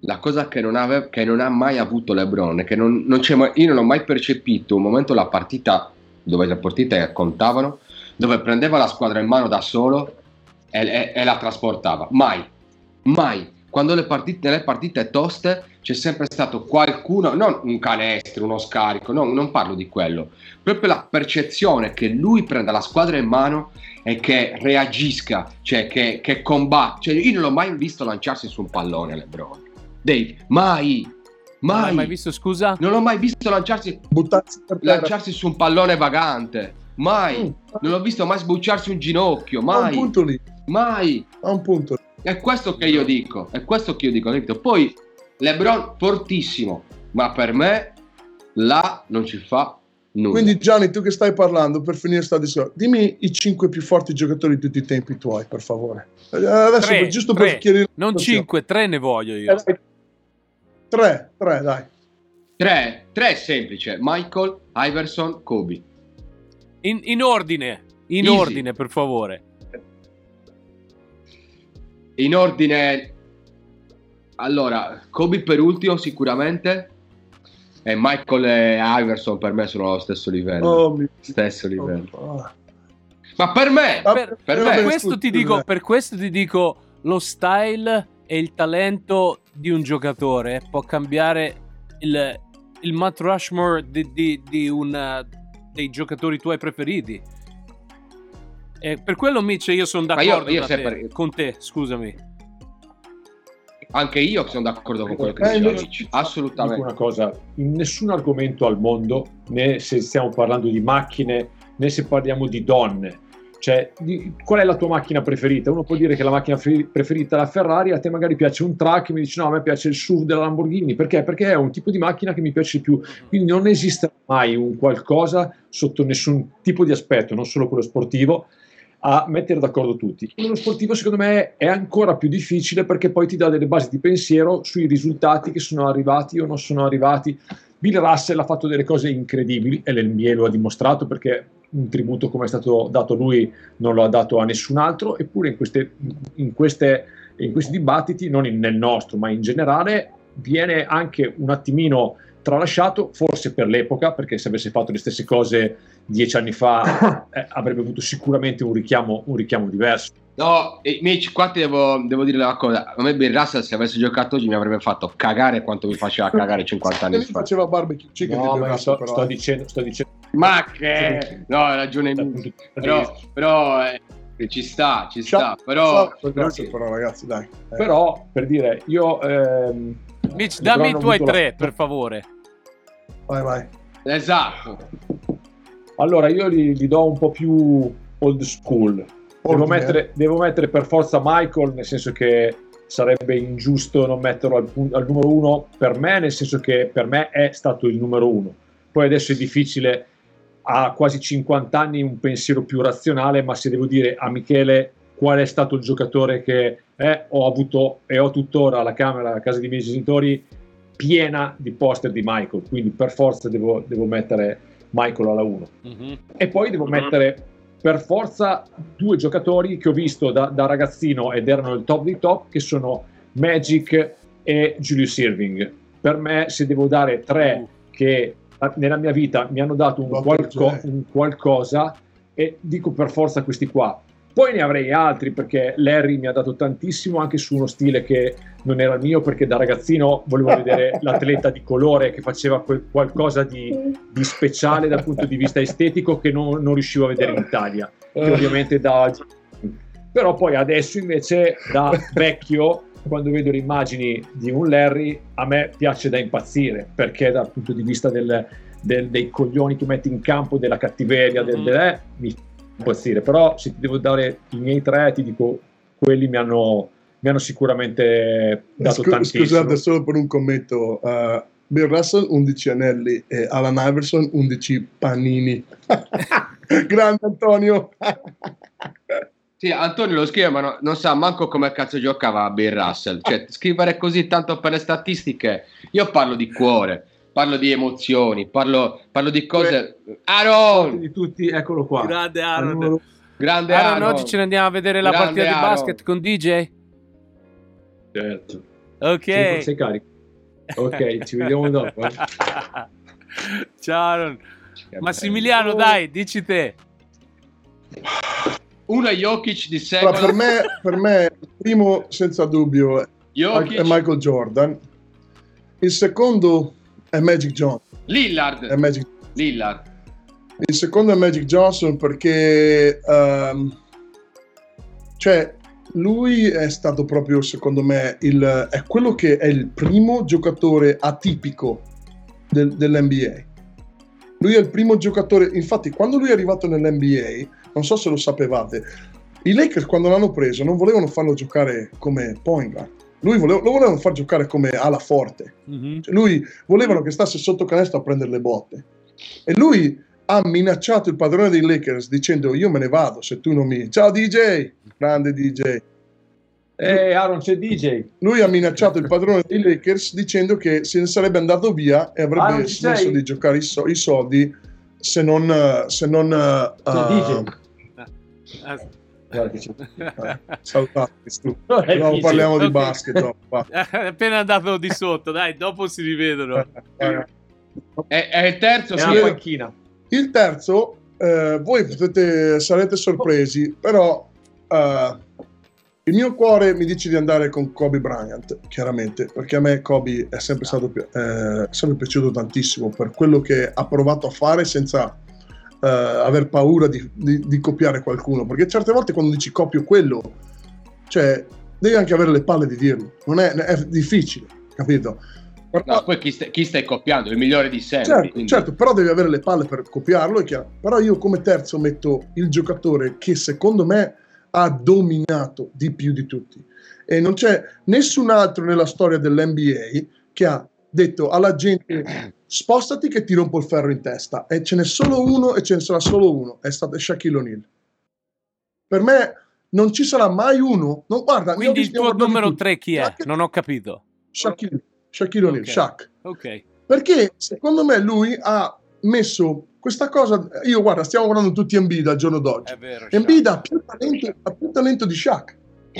la cosa che non, ave- che non ha mai avuto LeBron, è che non, non c'è mai- io non ho mai percepito un momento la partita dove le partite contavano, dove prendeva la squadra in mano da solo e, e- e la trasportava. Mai, mai. Quando le partite, nelle partite toste c'è sempre stato qualcuno, non un canestro, uno scarico, no, non parlo di quello, proprio la percezione che lui prenda la squadra in mano e che reagisca, cioè che, che combatte. Cioè, io non l'ho mai visto lanciarsi su un pallone LeBron. Dave, mai, Non mai. l'hai mai visto, scusa? Non l'ho mai visto lanciarsi, lanciarsi su un pallone vagante. Mai. Mm. Non l'ho visto mai sbucciarsi un ginocchio. Ha un Mai. punto lì, Mai. ha un punto. È questo che io dico. È questo che io dico. capito? Poi LeBron fortissimo. Ma per me là non ci fa nulla. Quindi Gianni, tu che stai parlando, per finire sta discorso, dimmi i cinque più forti giocatori di tutti i tempi tuoi, per favore. Eh, Adesso, Tre, giusto tre. per chiarire... Non situazione. 5, 3 ne voglio Eh, io. dai. Tre, tre, dai. Tre, tre è semplice. Michael, Iverson, Kobe. In, in ordine, in Easy. ordine, per favore. In ordine, allora, Kobe per ultimo sicuramente. E Michael e Iverson per me sono allo stesso livello. Oh, mio Stesso livello. Ah. Ma per me, Ah, Per, per per me- questo ti dico, per questo ti dico, lo style e il talento di un giocatore può cambiare il, il Matt Rushmore di, di- di una dei giocatori tuoi preferiti. E per quello, Mitch, io sono Ma io- d'accordo io da sempre- te- con te, scusami. Anche io sono d'accordo con quello che Eh, dice invece- Amici. Dico Assolutamente. una cosa, in nessun argomento al mondo, né se stiamo parlando di macchine, né se parliamo di donne, cioè di- qual è la tua macchina preferita? Uno può dire che la macchina fe- preferita è la Ferrari, a te magari piace un truck, mi dici no, a me piace il SUV della Lamborghini, perché? Perché è un tipo di macchina che mi piace di più, quindi non esiste mai un qualcosa sotto nessun tipo di aspetto, non solo quello sportivo, a mettere d'accordo tutti. Quello sportivo secondo me è ancora più difficile perché poi ti dà delle basi di pensiero sui risultati che sono arrivati o non sono arrivati. Bill Russell ha fatto delle cose incredibili e l'NBA lo ha dimostrato perché un tributo come è stato dato lui non lo ha dato a nessun altro, eppure in, queste, in, queste, in questi dibattiti, non in- nel nostro ma in generale, viene anche un attimino tralasciato, forse per l'epoca, perché se avesse fatto le stesse cose dieci anni fa eh, avrebbe avuto sicuramente un richiamo, un richiamo diverso. No, e Mitch, qua ti devo, devo dire una cosa. A me Bill Russell, se avesse giocato oggi, mi avrebbe fatto cagare quanto mi faceva cagare 50 anni fa. faceva barbecue chicken No, ma sto, però, sto eh. dicendo, sto dicendo Ma che... No, hai ragione vista Però, però eh, ci sta, ci sta. Ciao, Però... ciao, però ragazzi, dai. Eh. Però, per dire, io... ehm, Mitch, dammi i tuoi avuto la- tre, per favore. Vai, vai. Esatto. Allora, io li, li do un po' più old school. Devo mettere, devo mettere per forza Michael, nel senso che sarebbe ingiusto non metterlo al, al numero uno per me, nel senso che per me è stato il numero uno. Poi adesso è difficile, a quasi 50 anni, un pensiero più razionale, ma se devo dire a Michele qual è stato il giocatore che eh, ho avuto e ho tuttora alla camera, a casa dei miei genitori, piena di poster di Michael, quindi per forza devo, devo mettere Michael alla 1. Mhm. E poi devo mettere per forza due giocatori che ho visto da, da ragazzino ed erano il top dei top, che sono Magic e Julius Irving. Per me, se devo dare tre Uh. che nella mia vita mi hanno dato un, qualco- un qualcosa, e dico per forza questi qua. Poi ne avrei altri perché Larry mi ha dato tantissimo anche su uno stile che non era il mio perché da ragazzino volevo vedere l'atleta di colore che faceva quel- qualcosa di, di speciale dal punto di vista estetico che non, non riuscivo a vedere in Italia che ovviamente da però poi adesso invece da vecchio quando vedo le immagini di un Larry a me piace da impazzire perché dal punto di vista del- del- dei coglioni che metti in campo della cattiveria del, Mhm. del- eh, mi impazzire però se ti devo dare i miei tre ti dico quelli mi hanno, mi hanno sicuramente dato Scu- tantissimo scusate, solo per un commento. uh, Bill Russell 11 anelli e Alan Iverson 11 panini. Grande Antonio. Sì, Antonio lo scrive, ma no- non sa manco come cazzo giocava Bill Russell. Cioè, scrivere così tanto per le statistiche. Io parlo di cuore, parlo di emozioni, parlo, parlo di cose. Aaron! di tutti eccolo qua Grande Aaron. numero- Grande Aaron, Aaron! oggi ce ne andiamo a vedere la Grande partita di Aaron. basket con DJ? certo. Ok. Sei, sei carico? Ok, ci vediamo dopo. eh. Ciao Aaron. Massimiliano, dai, dici te. Uno è Jokic di Allora, secolo. per, me, per me il primo senza dubbio è Jokic, è Michael Jordan. Il secondo è Magic Johnson. È Lillard. Magic Lillard. Il secondo è Magic Johnson perché ehm, cioè lui è stato proprio secondo me il, è quello che è il primo giocatore atipico del- dell'NBA. Lui è il primo giocatore, infatti quando lui è arrivato nell'NBA, non so se lo sapevate, i Lakers quando l'hanno preso non volevano farlo giocare come point guard. Lui voleva- lo volevano far giocare come ala forte. Mhm. Cioè, lui volevano che stasse sotto canestro a prendere le botte. E lui ha minacciato il padrone dei Lakers dicendo io me ne vado se tu non mi... Ciao DJ! Grande DJ. Eh, Aaron, c'è DJ. Lui ha minacciato il padrone dei Lakers dicendo che se ne sarebbe andato via e avrebbe ci smesso di giocare i, so- i soldi se non... Se non eh, C'è eh. Salutati. Eh, No, parliamo di Ok. basket. È appena andato di sotto, dai, dopo si rivedono. Eh, È, è il terzo, È sì. una panchina. Il terzo, eh, voi potete, sarete sorpresi, però eh, il mio cuore mi dice di andare con Kobe Bryant, chiaramente, perché a me Kobe è sempre stato eh, sempre piaciuto tantissimo per quello che ha provato a fare senza eh, aver paura di, di- di copiare qualcuno, perché certe volte quando dici copio quello, cioè devi anche avere le palle di dirlo, non è, è difficile, capito? No, poi chi, sta- chi stai copiando? Il migliore di sempre. Certo, quindi- certo, però devi avere le palle per copiarlo, è chiaro. Però io come terzo metto il giocatore che secondo me ha dominato di più di tutti. E non c'è nessun altro nella storia dell'NBA che ha detto alla gente spostati che ti rompo il ferro in testa. E ce n'è solo uno e ce ne sarà solo uno. È stato Shaquille O'Neal. Per me non ci sarà mai uno. Non, guarda, Quindi il tuo numero. 3 chi è? Shaq- Non ho capito. Shaquille, Shaquille O'Neal, Ok. Shaq. Ok. Perché secondo me lui ha messo questa cosa. Io guarda, stiamo guardando tutti Embiid al giorno d'oggi. È vero. Embiid ha più talento, ha più talento di Shaq,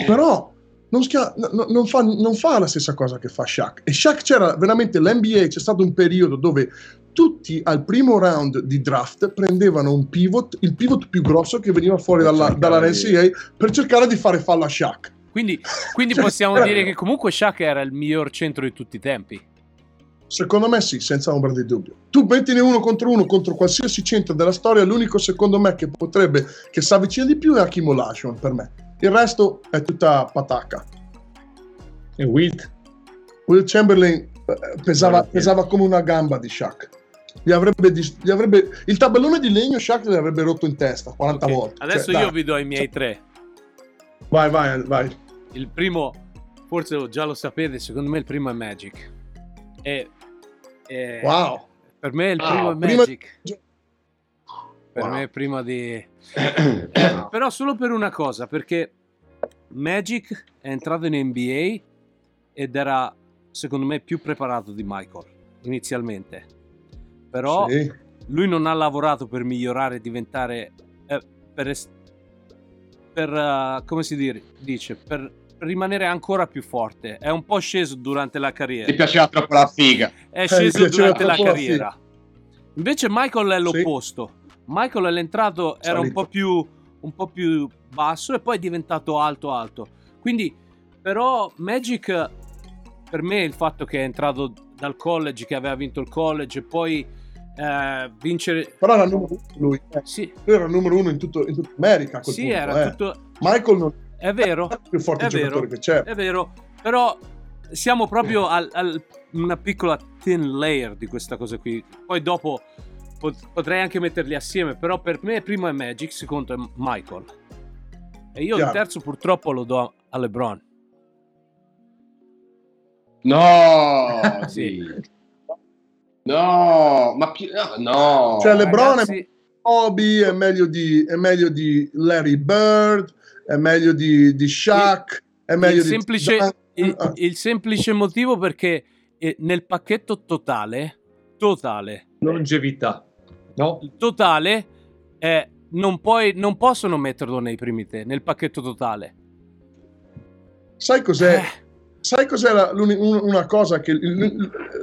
però non, schia- no- no- non fa, non fa la stessa cosa che fa Shaq. E Shaq c'era veramente l'NBA, c'è stato un periodo dove tutti al primo round di draft prendevano un pivot, il pivot più grosso che veniva fuori dalla, dalla di- NCAA per cercare di fare fallo a Shaq. Quindi, quindi Cioè, possiamo eh. dire che comunque Shaq era il miglior centro di tutti i tempi. Secondo me sì, senza ombra di dubbio. Tu mettine uno contro uno contro qualsiasi centro della storia, l'unico secondo me che potrebbe, che si avvicina di più è Hakim Olajuwon per me. Il resto è tutta patacca. E Wilt. Will Chamberlain eh, pesava, pesava come una gamba di Shaq. Gli avrebbe, gli avrebbe- il tabellone di legno Shaq gli avrebbe rotto in testa 40 Ok, volte. Adesso Cioè, io dai. vi do i miei tre. Vai, vai, vai. Il primo, forse già lo sapete, secondo me il primo è Magic. E, e- Wow. Per me il Wow, primo è prima- Magic. Per Wow. me prima di... Eh, però solo per una cosa, perché Magic è entrato in NBA ed era, secondo me, più preparato di Michael inizialmente. Però Sì. lui non ha lavorato per migliorare e diventare eh, per, es- per, eh, come si dire, dice per, rimanere ancora più forte è un po' sceso durante la carriera Ti piaceva troppo la figa. è mi sceso piaceva durante la troppo la carriera invece Michael è l'opposto Michael è entrato era un po' più un po' più basso e poi è diventato alto alto quindi però Magic per me il fatto che è entrato dal college che aveva vinto il college e poi eh, vincere Però era il numero uno lui. Eh, sì, Lui era il numero uno in, tutto, in tutta America a sì punto. era eh. tutto Michael non è vero il più forte È giocatore vero. che c'è. È vero, però siamo proprio al- una piccola thin layer di questa cosa qui. Poi dopo potrei anche metterli assieme, però per me primo è Magic, secondo è Michael. E io il Chiaro. terzo purtroppo lo do a LeBron. No, Sì. no, ma più, no. Cioè, LeBron è Ragazzi, Kobe, è meglio di, è meglio di Larry Bird, è meglio di, di Shaq, è meglio il, di... semplice, il, il semplice motivo perché eh, nel pacchetto totale, totale, Longevità. No? il totale è, non, puoi, non possono metterlo nei primi tre, nel pacchetto totale. Sai cos'è? Eh. sai cos'è la- una cosa che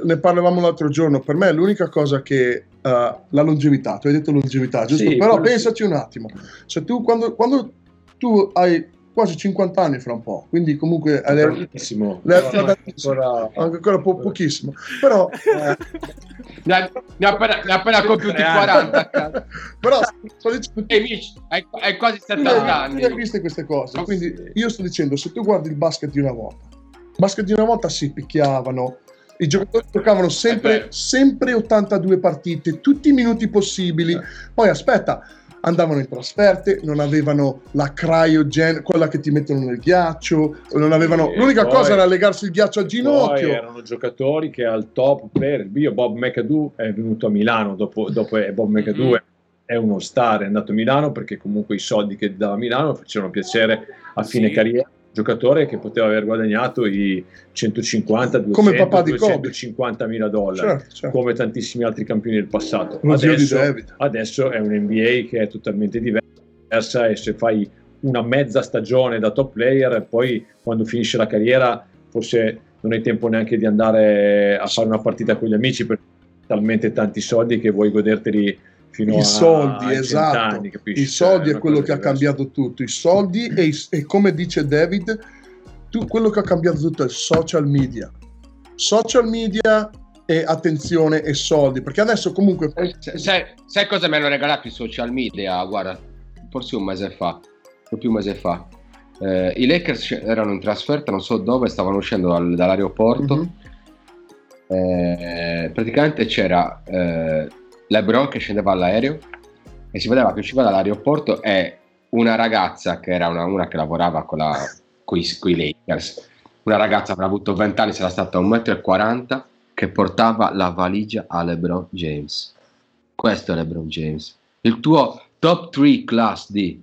ne parlavamo l'altro giorno? Per me è l'unica cosa che uh, la longevità. Tu hai detto longevità, giusto? Sì, Però quello sì. pensaci un attimo. Se tu quando, quando tu hai quasi 50 anni fra un po', quindi comunque le- Tantissimo. le- Ancora- anche ancora po- pochissimo. Però eh, Ne ha, ne ha appena, ne ha appena compiuti Tre anni. 40. cazzo. però sto dicendo E Mitch, hai, hai quasi tu 70 le, tu anni. hai viste queste cose. Oh, Quindi io sto dicendo, se tu guardi il basket di una volta, il basket di una volta si picchiavano, i giocatori giocavano È sempre, vero. sempre 82 partite, tutti i minuti possibili. Eh. Poi aspetta, andavano in trasferte, non avevano la cryogen, quella che ti mettono nel ghiaccio, non avevano... Sì, l'unica poi- cosa era legarsi il ghiaccio al Poi ginocchio. erano giocatori che al top player, io Bob McAdoo è venuto a Milano dopo, dopo e Bob McAdoo Mhm. è uno star, è andato a Milano perché comunque i soldi che dava Milano facevano piacere a fine Sì. carriera. Giocatore che poteva aver guadagnato i 150, 200, Come papà di Kobe. 250 mila dollari, Certo, certo. come tantissimi altri campioni del passato. Adesso, adesso è un NBA che è totalmente diversa e se fai una mezza stagione da top player, poi quando finisce la carriera forse non hai tempo neanche di andare a fare una partita con gli amici per talmente tanti soldi che vuoi goderteli fino I a soldi, esatto. cent'anni, capisci? I soldi Cioè, è quello che ha diversa. cambiato tutto. I soldi e, e come dice David, tu- quello che ha cambiato tutto è il social media. Social media e attenzione e soldi. Perché adesso comunque... Sai, sai- sai cosa mi hanno regalato i social media? Guarda, forse un mese fa, proprio un mese fa. Eh, I Lakers erano in trasferta, non so dove, stavano uscendo dal- dall'aeroporto. Mhm. Eh, praticamente c'era eh, LeBron che scendeva all'aereo e si vedeva che usciva dall'aeroporto e una ragazza che era una, una che lavorava con, la, con, i, con i Lakers. Una ragazza avrà avuto 20 anni, sarà stata 1,40 m, che portava la valigia a LeBron James. Questo è LeBron James. Il tuo top 3 class D.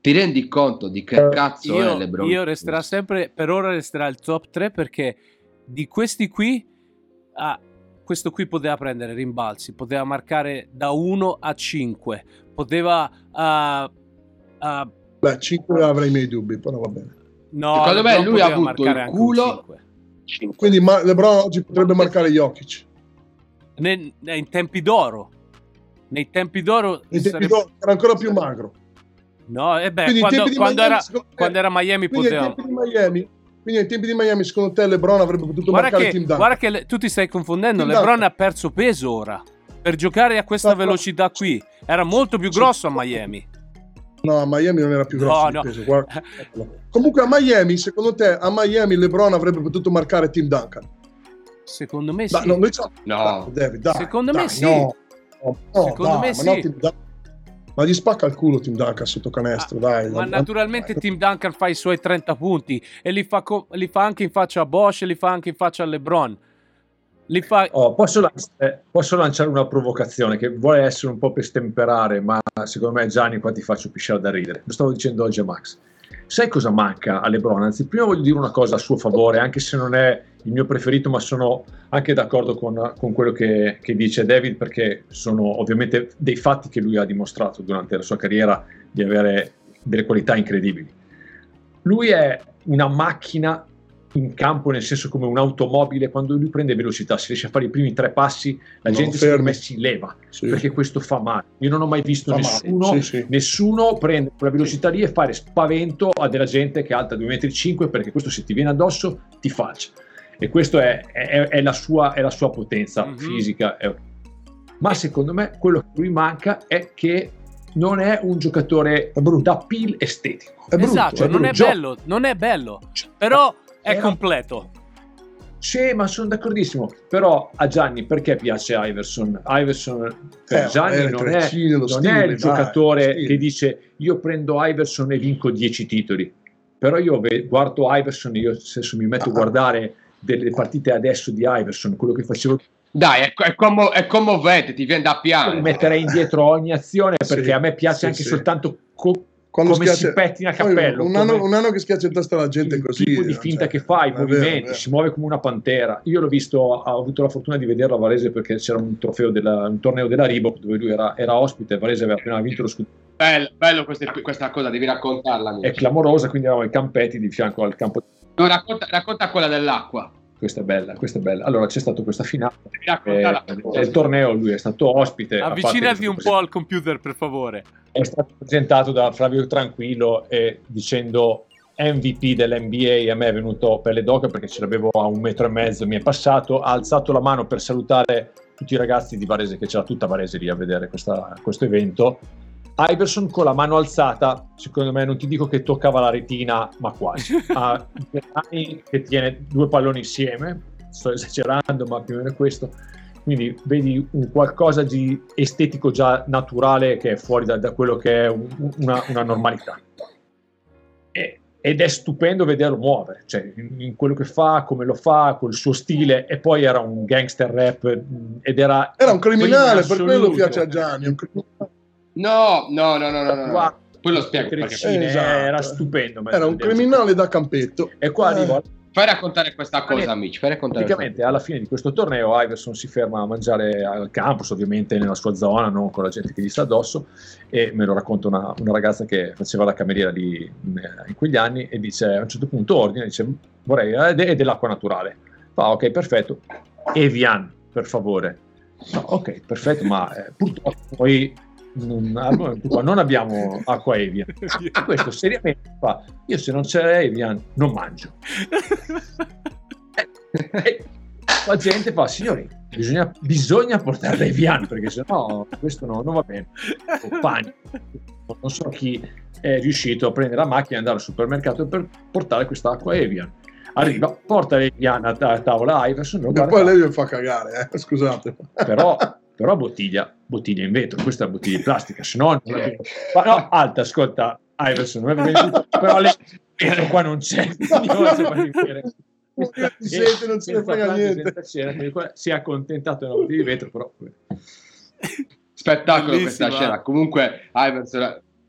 Ti rendi conto di che cazzo è Io, LeBron? io resterà sempre, per ora resterà il top 3 perché di questi qui, ah, questo qui poteva prendere rimbalzi, poteva marcare da 1 a 5, poteva... ah, ah, Beh, 5 avrei i miei dubbi, però va bene. no, Secondo me lui ha avuto il culo- 5. Quindi ma- LeBron oggi potrebbe marcare Jokic. Ne- ne- in tempi d'oro. Nei tempi d'oro... In tempi sarebbe- d'oro era ancora più magro. No, e beh, quando, quando Miami, era, quando era Miami poteva... tempi di Miami, quindi ai tempi di Miami, secondo te LeBron avrebbe potuto Guarda marcare che, Tim Duncan? guarda che le- tu ti stai confondendo. Tim LeBron Duncan. ha perso peso ora. Per giocare a questa no. velocità qui era molto più grosso a Miami. No, a Miami non era più grosso No, no. peso. Comunque a Miami, secondo te, a Miami LeBron avrebbe potuto marcare Tim Duncan? Secondo me sì. Dai, no, No. David, dai, Secondo dai, me sì. No, no, Secondo dai, me sì. Ma gli spacca il culo Tim Duncan sotto canestro, dai. Ma naturalmente Tim Duncan fa i suoi 30 punti e li fa, co- li fa anche in faccia a Bosch e li fa anche in faccia a LeBron. Li fa... Oh, posso, lanciare, posso lanciare una provocazione che vuole essere un po' per stemperare, ma secondo me Gianni qua ti faccio pisciare da ridere. Lo stavo dicendo oggi a Max. Sai cosa manca a LeBron? Anzi, prima voglio dire una cosa a suo favore, anche se non è il mio preferito, ma sono anche d'accordo con, con quello che, che dice David, perché sono ovviamente dei fatti che lui ha dimostrato durante la sua carriera di avere delle qualità incredibili. Lui è una macchina in campo, nel senso come un'automobile, quando lui prende velocità, si riesce a fare i primi tre passi, la No, gente fermi. si leva, Sì. perché questo fa male. Io non ho mai visto Fa nessuno, sì, sì. nessuno prendere quella velocità lì e fare spavento a della gente che è alta 2,5 m, perché questo se ti viene addosso ti faccia. E questa è, è- è la sua, è la sua potenza Mhm. fisica. Ma secondo me quello che lui manca è che non è un giocatore brutto. da pill estetico. È brutto, esatto, è non è bello, non è bello, però è Era- completo. Sì, ma sono d'accordissimo. Però a Gianni perché piace Iverson? Iverson per Eh, Gianni non, è, non stile, è il dai, giocatore che dice io prendo Iverson e vinco 10 titoli. Però io guardo Iverson, io stesso mi metto a Ah. guardare delle partite adesso di Iverson, quello che facevo, Dai, è, è, commo- è commovente, ti viene da piangere. metterei indietro ogni azione Sì, perché a me piace sì, anche sì. soltanto co- Quando come schiaccia- si pettina il cappello. Un anno, un anno che schiaccia in testa la gente il così. tipo di cioè, finta che fa, i è vero, movimenti, è vero. si muove come una pantera. Io l'ho visto, ho avuto la fortuna di vederlo a Varese perché c'era un trofeo della, un torneo della Reebok dove lui era, era ospite. Varese aveva appena vinto lo scudetto, Bello, bello queste- questa cosa, devi raccontarla. è amici. clamorosa. Quindi eravamo ai campetti di fianco al campo No, racconta, racconta quella dell'acqua. Questa è bella, questa è bella. Allora c'è stata questa finale Racconta eh, del torneo, lui è stato ospite. Avvicinati un po' al computer, per favore. è stato presentato da Flavio Tranquillo e dicendo MVP dell'NBA a me è venuto pelle d'oca perché ce l'avevo a un metro e mezzo mi è passato ha alzato la mano per salutare tutti i ragazzi di Varese che c'era tutta Varese lì a vedere questa- questo evento Iverson con la mano alzata secondo me non ti dico che toccava la retina ma quasi ha due mani che tiene due palloni insieme sto esagerando ma più o meno è questo quindi vedi un qualcosa di estetico già naturale che è fuori da, da quello che è un- una, una normalità. E- ed è stupendo vederlo muovere, cioè in, in quello che fa, come lo fa, col suo stile, e poi era un gangster rap ed era... Era un criminale, per quello piace a Gianni. un criminale. No, no, no, no, no, no. Guarda, Poi lo spiego perché. Esatto. Era stupendo. Era un criminale da campetto. E qua Eh. arrivo Fai raccontare questa cosa, amici. Fai raccontare Praticamente alla fine di questo torneo Iverson si ferma a mangiare al campus, ovviamente nella sua zona, non con la gente che gli sta addosso, e me lo racconta una, una ragazza che faceva la cameriera lì in, in quegli anni e dice a un certo punto ordine, dice vorrei eh, de- dell'acqua naturale. Fa ok, perfetto. Evian, per favore. No, ok, perfetto, ma eh, purtroppo noi non, non abbiamo acqua Evian. E questo seriamente fa, io se non c'è Evian non mangio. E la gente fa, signori, bisogna, bisogna portare l'Evian perché sennò questo no- non va bene. Panico. Non so chi è riuscito a prendere la macchina e andare al supermercato per portare questa acqua Evian. Arriva, porta l'Evian a, ta- a tavola Iverson, lo E poi lei mi fa cagare, eh. scusate. però, però bottiglia, bottiglia in vetro, questa è bottiglia di plastica, se no... non Ma no, alta, ascolta, Iverson, non è venuto, però vetro qua non c'è. Questa- Si sente, non se ne frega niente. si è accontentato di una bottiglia di vetro, però... Spettacolo Bellissima. questa scena. Comunque, Iverson,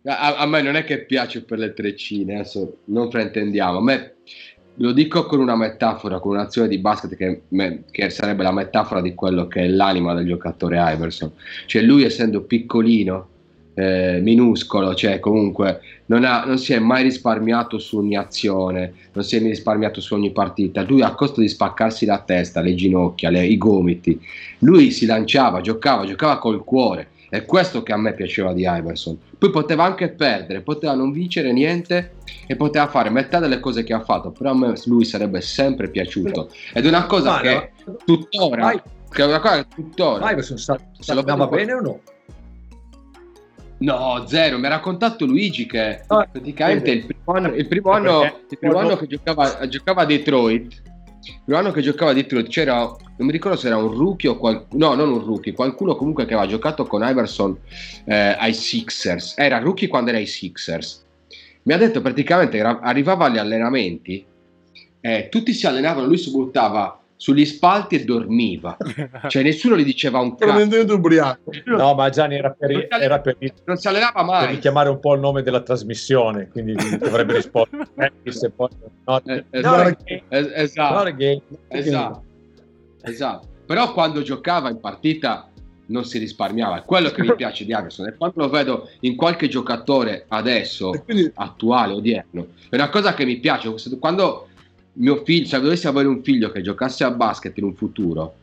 a, a me non è che piace per le treccine, adesso non fraintendiamo. A me lo dico con una metafora, con un'azione di basket che, me- che sarebbe la metafora di quello che è l'anima del giocatore Iverson. Cioè, lui essendo piccolino, eh, minuscolo, cioè comunque non, ha- non si è mai risparmiato su ogni azione, non si è mai risparmiato su ogni partita. Lui a costo di spaccarsi la testa, le ginocchia, le- i gomiti, lui si lanciava, giocava, giocava col cuore. È questo che a me piaceva di Iverson. Poi poteva anche perdere, poteva non vincere niente e poteva fare metà delle cose che ha fatto, però a me lui sarebbe sempre piaciuto. Ed è una cosa Ma che no, tuttora, Vai. che è una cosa che tuttora. Iverson sa, Se lo andava bene o no? No, zero. Mi ha raccontato Luigi che Ah, praticamente il primo anno, il primo anno, Perché- il primo anno che giocava, giocava a Detroit, il primo anno che giocava a Detroit c'era, non mi ricordo se era un rookie o qualcuno, no, non un rookie, qualcuno comunque che aveva giocato con Iverson eh, ai Sixers. Era rookie quando era ai Sixers. Mi ha detto praticamente arrivava agli allenamenti, eh, tutti si allenavano, lui si buttava sugli spalti e dormiva. Cioè nessuno gli diceva un cazzo. No, ma Gianni era per, era per, Non si allenava per mai. richiamare un po' il nome della trasmissione, quindi dovrebbe rispondere. Eh, se poi- no, Eh, no, esatto. esatto. Esatto. Esatto. Però quando giocava in partita non si risparmiava. È quello che mi piace di Iverson. E quando lo vedo in qualche giocatore adesso, quindi attuale, odierno, è una cosa che mi piace. Quando mio figlio, se dovessi avere un figlio che giocasse a basket in un futuro,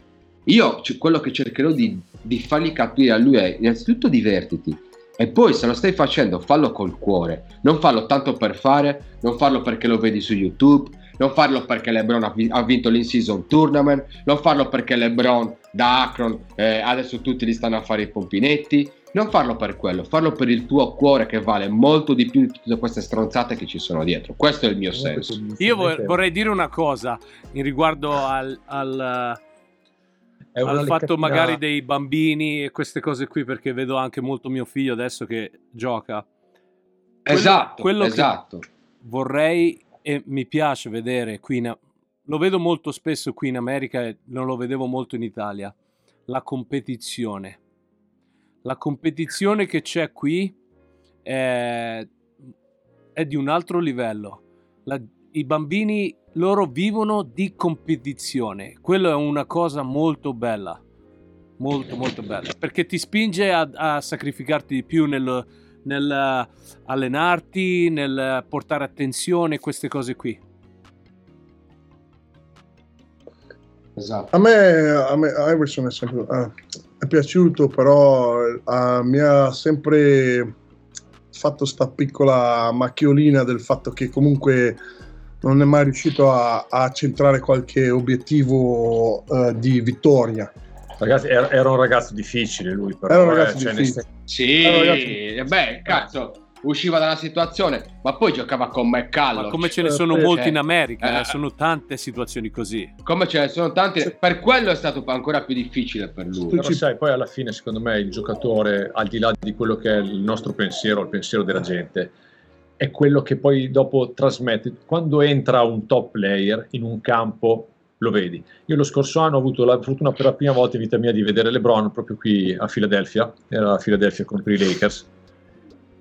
io quello che cercherò di, di fargli capire a lui è innanzitutto divertiti. E poi se lo stai facendo, fallo col cuore, non farlo tanto per fare, non farlo perché lo vedi su YouTube, non farlo perché LeBron ha, vi- ha vinto l'in-season tournament, non farlo perché LeBron da Akron eh, adesso tutti gli stanno a fare i pompinetti, non farlo per quello, farlo per il tuo cuore che vale molto di più di tutte queste stronzate che ci sono dietro. Questo è il mio senso. Io vor- vorrei dire una cosa in riguardo al, al, È una al fatto magari dei bambini e queste cose qui, perché vedo anche molto mio figlio adesso che gioca. Quello- esatto, quello che- esatto. Vorrei e mi piace vedere qui, in- lo vedo molto spesso qui in America e non lo vedevo molto in Italia, la competizione. La competizione che c'è qui è, è di un altro livello. La- I bambini loro vivono di competizione. Quello è una cosa molto bella. Molto molto bella. Perché ti spinge a, a sacrificarti di più nel, nel eh, allenarti, nel eh, portare attenzione, queste cose qui? Esatto. A me, a me Iverson è sempre ah, è piaciuto, però ah, mi ha sempre fatto sta piccola macchiolina del fatto che comunque non è mai riuscito a, a centrare qualche obiettivo eh, di vittoria. Ragazzi, era, era un ragazzo difficile lui, però. Era un ragazzo eh, cioè, difficile. Sì, Eh, ragazzi- eh, beh, cazzo, usciva dalla situazione, ma poi giocava con McCallum. Ma come ce ne Eh, sono sì, molti eh. in America, Eh. eh, sono tante situazioni così. Come ce ne sono tanti, per quello è stato ancora più difficile per lui. Però sai, poi alla fine secondo me il giocatore, al di là di quello che è il nostro pensiero, il pensiero della gente, è quello che poi dopo trasmette. Quando entra un top player in un campo, lo vedi. Io lo scorso anno ho avuto la fortuna per la prima volta in vita mia di vedere LeBron proprio qui a Philadelphia, era a Philadelphia contro i Lakers.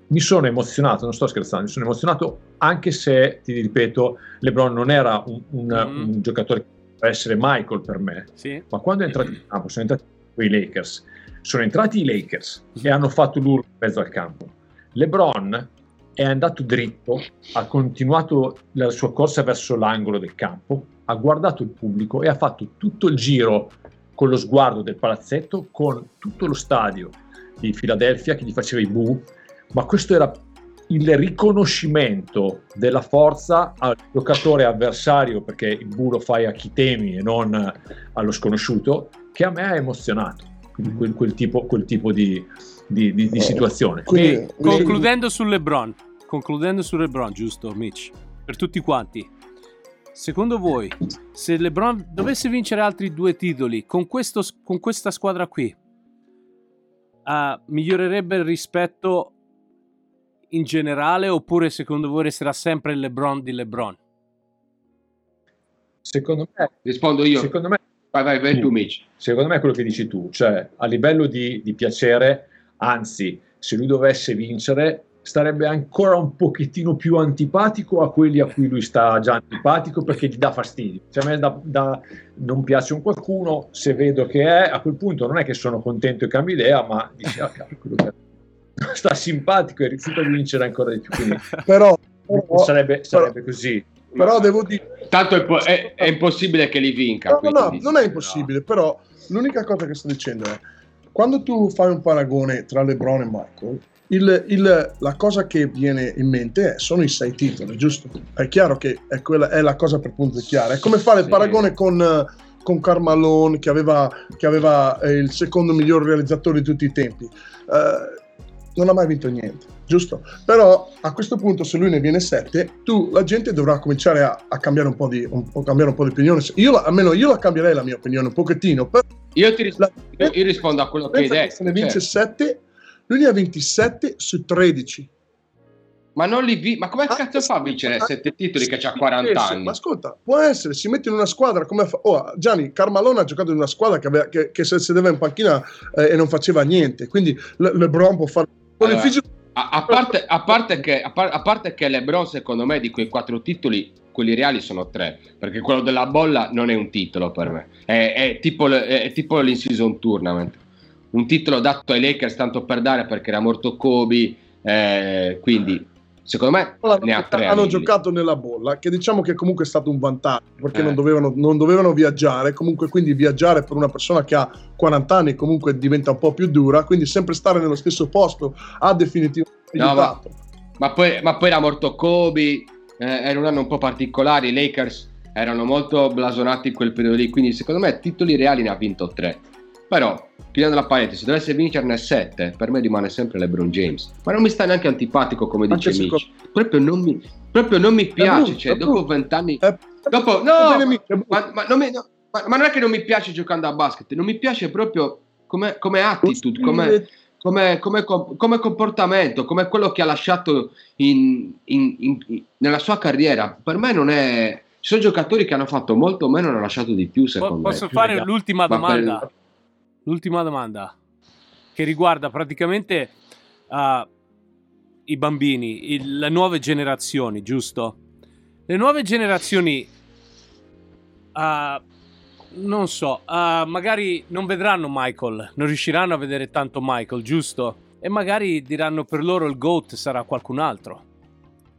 Mi sono emozionato, non sto scherzando, mi sono emozionato anche se, ti ripeto, LeBron non era un, un- Mm. un giocatore che poteva essere Michael per me, Sì? ma quando è entrato in campo sono entrati i Lakers sono entrati i Lakers e hanno fatto l'urlo in mezzo al campo LeBron è andato dritto ha continuato la sua corsa verso l'angolo del campo ha guardato il pubblico e ha fatto tutto il giro con lo sguardo del palazzetto con tutto lo stadio di Philadelphia che gli faceva i bu ma questo era il riconoscimimento della forza al giocatore avversario, perché il bu lo fai a chi temi e non allo sconosciuto, che a me ha emozionato quel, quel- tipo, quel tipo di, di- di- di situazione. Quindi- concludendo su LeBron, concludendo su LeBron, giusto, Mitch? Per tutti quanti. Secondo voi, se LeBron dovesse vincere altri due titoli con, questo, con questa squadra qui, ah, migliorerebbe il rispetto in generale oppure secondo voi resterà sempre il LeBron di LeBron? Secondo me, Rispondo io. secondo me Vai, vai, vai tu, Mitch. Secondo me è quello che dici tu, cioè a livello di, di piacere, anzi, se lui dovesse vincere, starebbe ancora un pochettino più antipatico a quelli a cui lui sta già antipatico perché gli dà fastidio. Cioè a me da- da- non piace un qualcuno, se vedo che è, a quel punto non è che sono contento e cambio idea, ma dici, ah, cavolo, quello che sta simpatico e rifiuta di vincere ancora di più. Quindi Però, però, sarebbe, sarebbe così. però devo dire, Tanto è, po- è- è impossibile che li vinca. No, no, no, quindi- non è impossibile, però l'unica cosa che sto dicendo è quando tu fai un paragone tra LeBron e Michael, il- il- la cosa che viene in mente è- sono i sei titoli, giusto? È chiaro che è, quella, è la cosa per punto chiara. È come fare il Sì. paragone con, con Carmalone che aveva, che aveva eh, il secondo miglior realizzatore di tutti i tempi. Eh, non ha mai vinto niente, giusto? Però a questo punto, se lui ne viene 7, tu la gente dovrà cominciare a, a cambiare un po' di un cambiare un po' di opinione. Io almeno io la cambierei la mia opinione un pochettino, però Io ti ris- la- io- rispondo a quello che hai detto. se ne vince cioè, 7, lui ne ha 27 su 13. ma non li vi- ma come Ah, cazzo fa a vincere ah, 7 titoli che ha sì, 40 sì, anni? Ma ascolta, può essere, si mette in una squadra come fa- oh, Gianni Carmalone ha giocato in una squadra che, aveva- che- che se sedeva in panchina eh, e non faceva niente, quindi Le- LeBron può fare con Allora, il fisico A, a parte, a parte che, a, par- a parte che LeBron, secondo me, di quei quattro titoli, quelli reali sono tre. Perché quello della bolla non è un titolo per me. È, è tipo, le- è tipo l'in-season tournament. Un titolo dato ai Lakers tanto per dare perché era morto Kobe. eh, quindi, secondo me, hanno, ne ha tre. hanno giocato nella bolla, che diciamo che comunque è stato un vantaggio, perché Eh. non, dovevano, non dovevano viaggiare, comunque quindi viaggiare per una persona che ha 40 anni comunque diventa un po' più dura, quindi sempre stare nello stesso posto ha definitivamente No, ma- aiutato. Ma poi, ma poi era morto Kobe, eh, era un anno un po' particolare, i Lakers erano molto blasonati in quel periodo lì, quindi secondo me titoli reali ne ha vinto tre. Però, chiudendo la parete, se dovesse vincerne sette, per me rimane sempre LeBron James. Ma non mi sta neanche antipatico come dice Mitch. Proprio non mi, proprio non mi piace, brutto, cioè dopo vent'anni... È- Dopo, bene, no, ma, ma non mi- no, ma- ma non è che non mi piace giocando a basket, non mi piace proprio come, come attitude, come, come, come com- come comportamento, come quello che ha lasciato in- in- in- nella sua carriera. Per me non è. Ci sono giocatori che hanno fatto molto meno e hanno lasciato di più, Po- secondo Posso me. fare l'ultima Ma domanda? per- L'ultima domanda che riguarda praticamente ah, i bambini, il- le nuove generazioni, giusto? Le nuove generazioni, ah, non so, ah, magari non vedranno Michael, non riusciranno a vedere tanto Michael, giusto? E magari diranno per loro il GOAT sarà qualcun altro.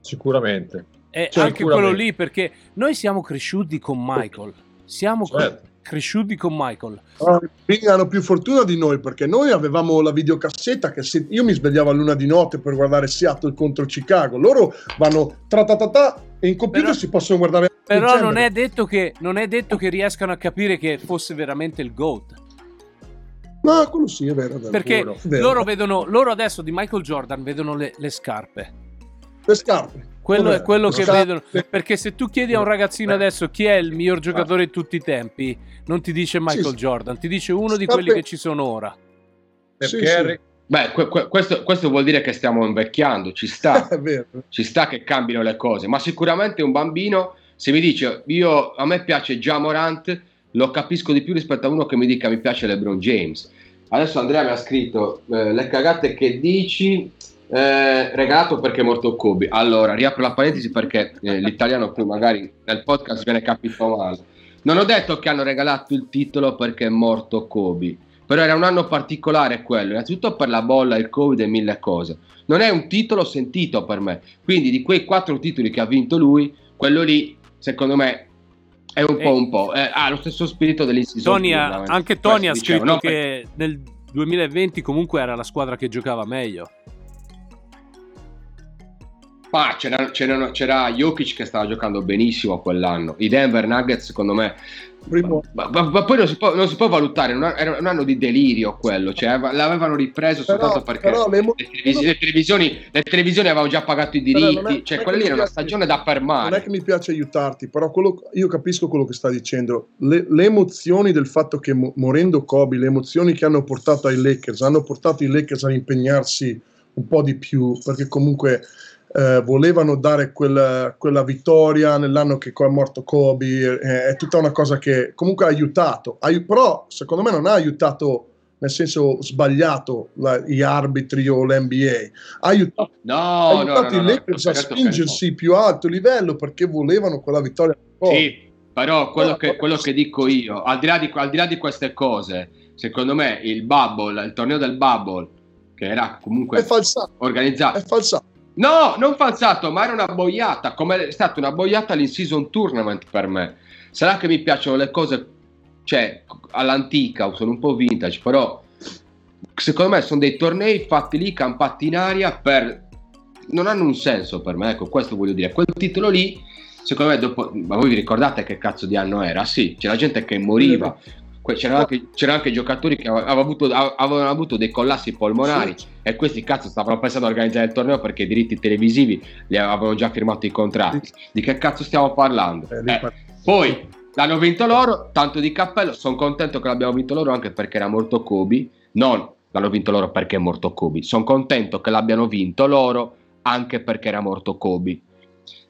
Sicuramente. E Cioè, anche sicuramente. quello lì, perché noi siamo cresciuti con Michael. Siamo Certo. Cresciuti con Michael. Ah, quindi hanno più fortuna di noi perché noi avevamo la videocassetta che se io mi svegliavo a luna di notte per guardare Seattle contro Chicago. Loro vanno tra ta ta ta e in computer Però- si possono guardare. Però non è, detto che, non è detto che riescano a capire che fosse veramente il GOAT. No, quello sì, è vero. È vero. Perché È vero. loro vedono, loro adesso di Michael Jordan vedono le, le scarpe. Le scarpe. Quello Vabbè, è quello che scarpe- vedono. Perché se tu chiedi a un ragazzino adesso chi è il miglior giocatore di tutti i tempi, non ti dice Michael sì. Jordan, ti dice uno di quelli che ci sono ora. Perché Sì, Beh, que- que- questo, questo vuol dire che stiamo invecchiando, ci sta. È vero. ci sta che cambino le cose, ma sicuramente un bambino, se mi dice io a me piace già Morant, lo capisco di più rispetto a uno che mi dica mi piace LeBron James. Adesso Andrea mi ha scritto eh, le cagate che dici eh, regalato perché è morto Kobe. Allora, riapro la parentesi perché eh, l'italiano qui magari nel podcast viene capito male. Non ho detto che hanno regalato il titolo perché è morto Kobe, però era un anno particolare quello, innanzitutto per la bolla, il Covid e mille cose. Non è un titolo sentito per me, quindi di quei quattro titoli che ha vinto lui, quello lì, secondo me, è un Eh, po' un po'. eh, ha lo stesso spirito ha- anche Tony ha Questo dicevo, scritto no? che nel 2020 comunque era la squadra che giocava meglio. Ma c'era, c'era, c'era Jokic che stava giocando benissimo quell'anno. I Denver Nuggets, secondo me. Ma, ma- ma poi non si, può, non si può valutare, era un anno di delirio quello, cioè ave- l'avevano ripreso Però- soltanto perché però le emo- le, televisi- le televisioni, le televisioni avevano già pagato i diritti, è- cioè quella lì era una stagione da non è fermare. che mi piace aiutarti, però quello- io capisco quello che sta dicendo. Le, emozioni del fatto che mo- morendo Kobe, le emozioni che hanno portato ai Lakers, hanno portato i Lakers a impegnarsi un po' di più, perché comunque eh, volevano dare quella, quella vittoria nell'anno che è morto Kobe, eh, è tutta una cosa che comunque ha aiutato, Ai- però secondo me non ha aiutato nel senso sbagliato la- gli arbitri o l'NBA, ha aiutato No, ha no, no, aiutato no, i Lakers a certo spingersi più alto livello perché volevano quella vittoria. Sì, però quello che, quello che dico io, al di, là di, al di là di queste cose, secondo me il bubble, il torneo del bubble, che era È comunque falsato, organizzato, è falsato. No, non falsato, ma era una boiata, come è stata una boiata l'in-season tournament per me. Sarà che mi piacciono le cose, cioè, all'antica, sono un po' vintage, però secondo me sono dei tornei fatti lì, campati in aria, per... non hanno un senso per me, ecco, questo voglio dire. Quel titolo lì, secondo me, dopo... ma voi vi ricordate che cazzo di anno era? Sì, c'era gente che moriva. C'erano anche, c'erano anche giocatori che avevano avuto, avevano avuto dei collassi polmonari e questi cazzo stavano pensando a organizzare il torneo perché i diritti televisivi li avevano già firmato i contratti. Di che cazzo stiamo parlando? Eh, Eh, poi l'hanno vinto loro, tanto di cappello. Sono contento che l'abbiamo vinto loro anche perché era morto Kobe. Non l'hanno vinto loro perché è morto Kobe. Sono contento che l'abbiano vinto loro anche perché era morto Kobe.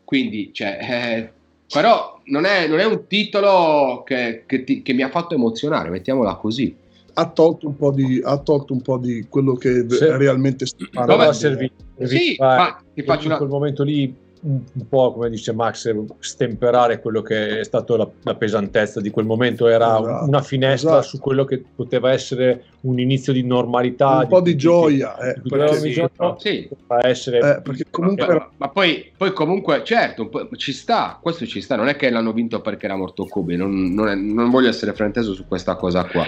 Quindi, cioè, eh, però non è, non è un titolo che, che ti- che mi ha fatto emozionare, mettiamola così. ha tolto un po' di, ha tolto un po' di quello che Sì. realmente sta Dove? Sì, ma ti in faccio una, quel momento lì un, po' come dice Max stemperare quello che è stato la, la pesantezza di quel momento era Esatto, una finestra esatto. su quello che poteva essere un inizio di normalità un po' di cui- gioia, eh, di perché, ogni giorno sì, poteva essere eh, perché comunque Ma, era- ma poi, poi comunque, certo, ci sta, questo ci sta, non è che l'hanno vinto perché era morto Kobe, non, non è- non voglio essere frainteso su questa cosa qua.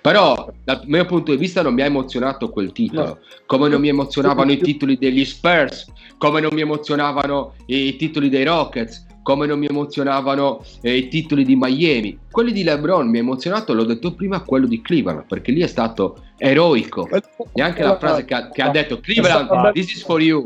Però dal mio punto di vista non mi ha emozionato quel titolo, No. come non mi emozionavano i titoli degli Spurs, come non mi emozionavano i titoli dei Rockets, come non mi emozionavano eh, i titoli di Miami. Quelli di LeBron mi ha emozionato, l'ho detto prima, quello di Cleveland, perché lì è stato eroico. Neanche la frase che ha, che ha detto Cleveland, this is for you.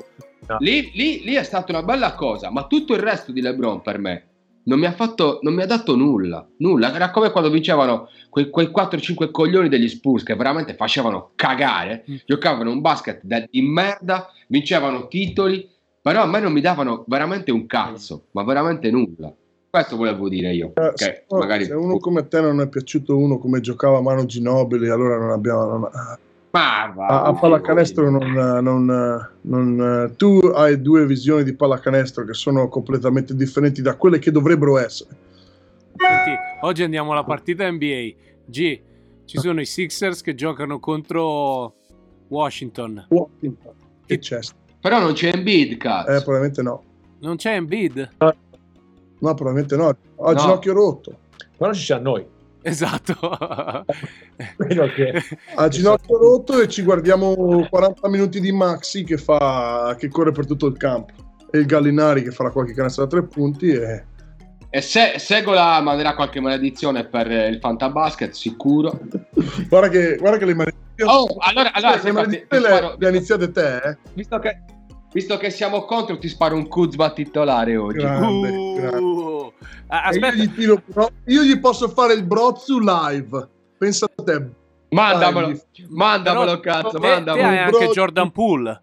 Lì, lì- lì è stata una bella cosa, ma tutto il resto di LeBron per me non mi ha fatto, non mi ha dato nulla. Nulla. Era come quando vincevano quei, quei 4-5 coglioni degli Spurs che veramente facevano cagare, Mm. giocavano un basket da- di merda, vincevano titoli, però a me non mi davano veramente un cazzo, ma veramente nulla. Questo volevo dire io. Eh, che se, magari se uno come te non è piaciuto uno come giocava Mano Ginobili, allora non abbiamo. non- Ma va, a, a pallacanestro non, non- non- tu hai due visioni di pallacanestro che sono completamente differenti da quelle che dovrebbero essere. Senti, oggi andiamo alla partita NBA. G, ci sono i Sixers che giocano contro Washington. Che c'è? Però non c'è Embiid, cazzo. Eh, probabilmente no. Non c'è Embiid? No, probabilmente no. Ha il No. ginocchio rotto. però ci siamo noi Esatto. Che- A ginocchio rotto e ci guardiamo 40 minuti di Maxi che, fa, che corre per tutto il campo. E il Gallinari che farà qualche canestro da tre punti e... E se Segola manderà qualche maledizione per il Fantabasket, sicuro. Guarda che, guarda che le maledizioni... Oh, allora, allora le se maledizioni le, sparo- le iniziate te, eh? visto, che, visto che siamo contro, ti sparo un Kuzma titolare oggi. Grande, Uh, grande. E Io aspetta, gli, tiro, io gli posso fare il brozzu live. Pensa a te. Mandamelo, Dai. mandamelo, però cazzo, te, te mandamelo. hai anche Jordan Poole.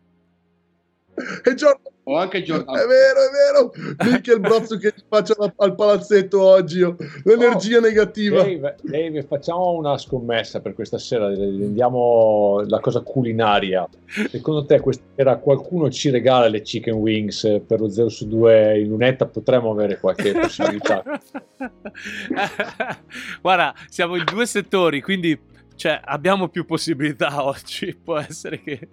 E Giorgio- Ho anche Jordan. È vero, è vero. Minchia il brozzo che faccio al- al palazzetto oggi. oh. L'energia Oh, negativa. Dave, Dave, facciamo una scommessa per questa sera, andiamo la cosa culinaria. Secondo te questa sera qualcuno ci regala le chicken wings per lo 0 su 2 in lunetta? Potremmo avere qualche possibilità. Guarda, siamo in due settori, quindi cioè, abbiamo più possibilità oggi. Può essere che...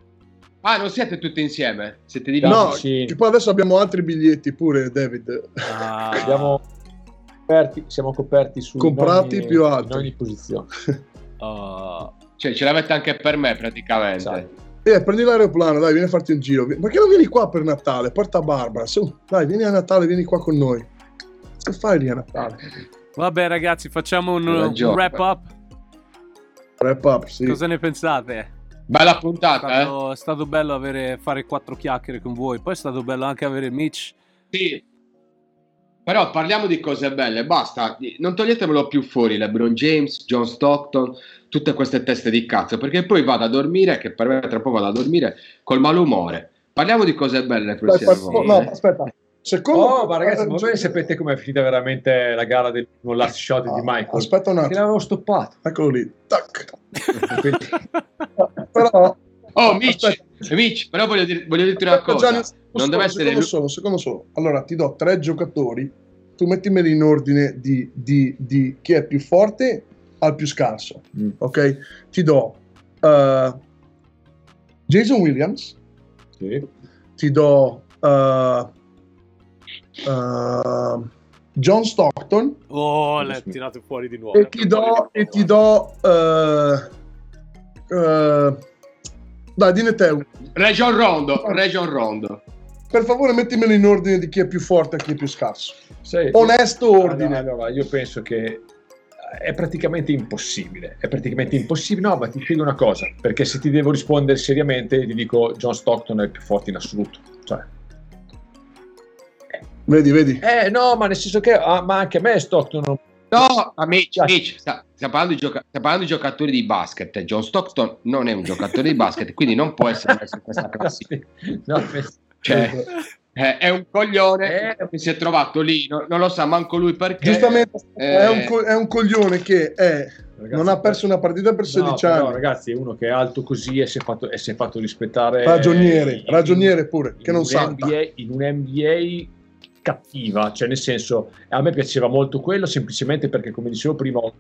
Ah, non siete tutti insieme? Siete divisi? No, Sì. poi adesso abbiamo altri biglietti pure, David. Ah, Siamo coperti, siamo coperti su Comprati ogni, più alti. in ogni posizione. oh. Cioè, ce l'avete anche per me, praticamente. Esatto. Eh, prendi l'aeroplano, dai, vieni a farti un giro. Perché non vieni qua per Natale? Porta Barbara, su, dai, vieni a Natale, vieni qua con noi. Che fai lì a Natale? Vabbè ragazzi, facciamo un, un wrap up. Wrap up, sì. Cosa ne pensate? Bella È puntata, eh? stato, è stato bello avere, fare quattro chiacchiere con voi. Poi è stato bello anche avere Mitch. Sì. Però parliamo di cose belle, basta, non toglietemelo più fuori LeBron James, John Stockton, tutte queste teste di cazzo, perché poi vado a dormire, che per me tra poco vado a dormire, col malumore. Parliamo di cose belle le Dai, volte. no, aspetta. Secondo Oh, ma ragazzi, ma voi sapete com'è finita veramente la gara del last shot di Ah, Michael? Aspetta un Che attimo, l'avevo stoppato. eccolo lì. Tac. Quindi- Però, Oh, Mitch, Aspetta. Mitch, però voglio, dir- voglio dirti una aspetta, cosa. Gianni, non deve secondo, essere secondo solo, secondo solo. Allora, ti do tre giocatori, tu mettimeli in ordine di, di- di chi è più forte al più scarso, Mm. ok? Ti do eh, Jason Williams, Sì. ti do eh, eh, John Stockton Oh, l'hai tirato fuori di nuovo. e ti do, e ti do eh, eh, dai, dine te. Region Rondo, Region Rondo. Per favore, mettimelo in ordine di chi è più forte e chi è più scarso. Sai- Onesto ordine. Allora, allora, io penso che è praticamente impossibile. È praticamente impossibile. No, ma ti spiego una cosa: perché se ti devo rispondere seriamente, ti dico John Stockton è il più forte in assoluto. Cioè, Vedi, vedi. eh, no, ma nel senso che, ah, ma anche a me Stockton non. No, Mitch, Dai. Mitch, sta, sta parlando di gioca- sta parlando di giocatori di basket. John Stockton non è un giocatore di basket, quindi non può essere messo in questa classifica. No, Cioè, eh, è un coglione Eh. che si è trovato lì, no- non lo sa manco lui perché. Giustamente, eh, è, un co- è un coglione che è- ragazzi, non ha perso una partita per 16 no, anni. ragazzi, è uno che è alto così e si è fatto, e si è fatto rispettare. Ragioniere, in- ragioniere pure, che in non un salta. NBA in un NBA cattiva, cioè nel senso a me piaceva molto quello semplicemente perché come dicevo prima uno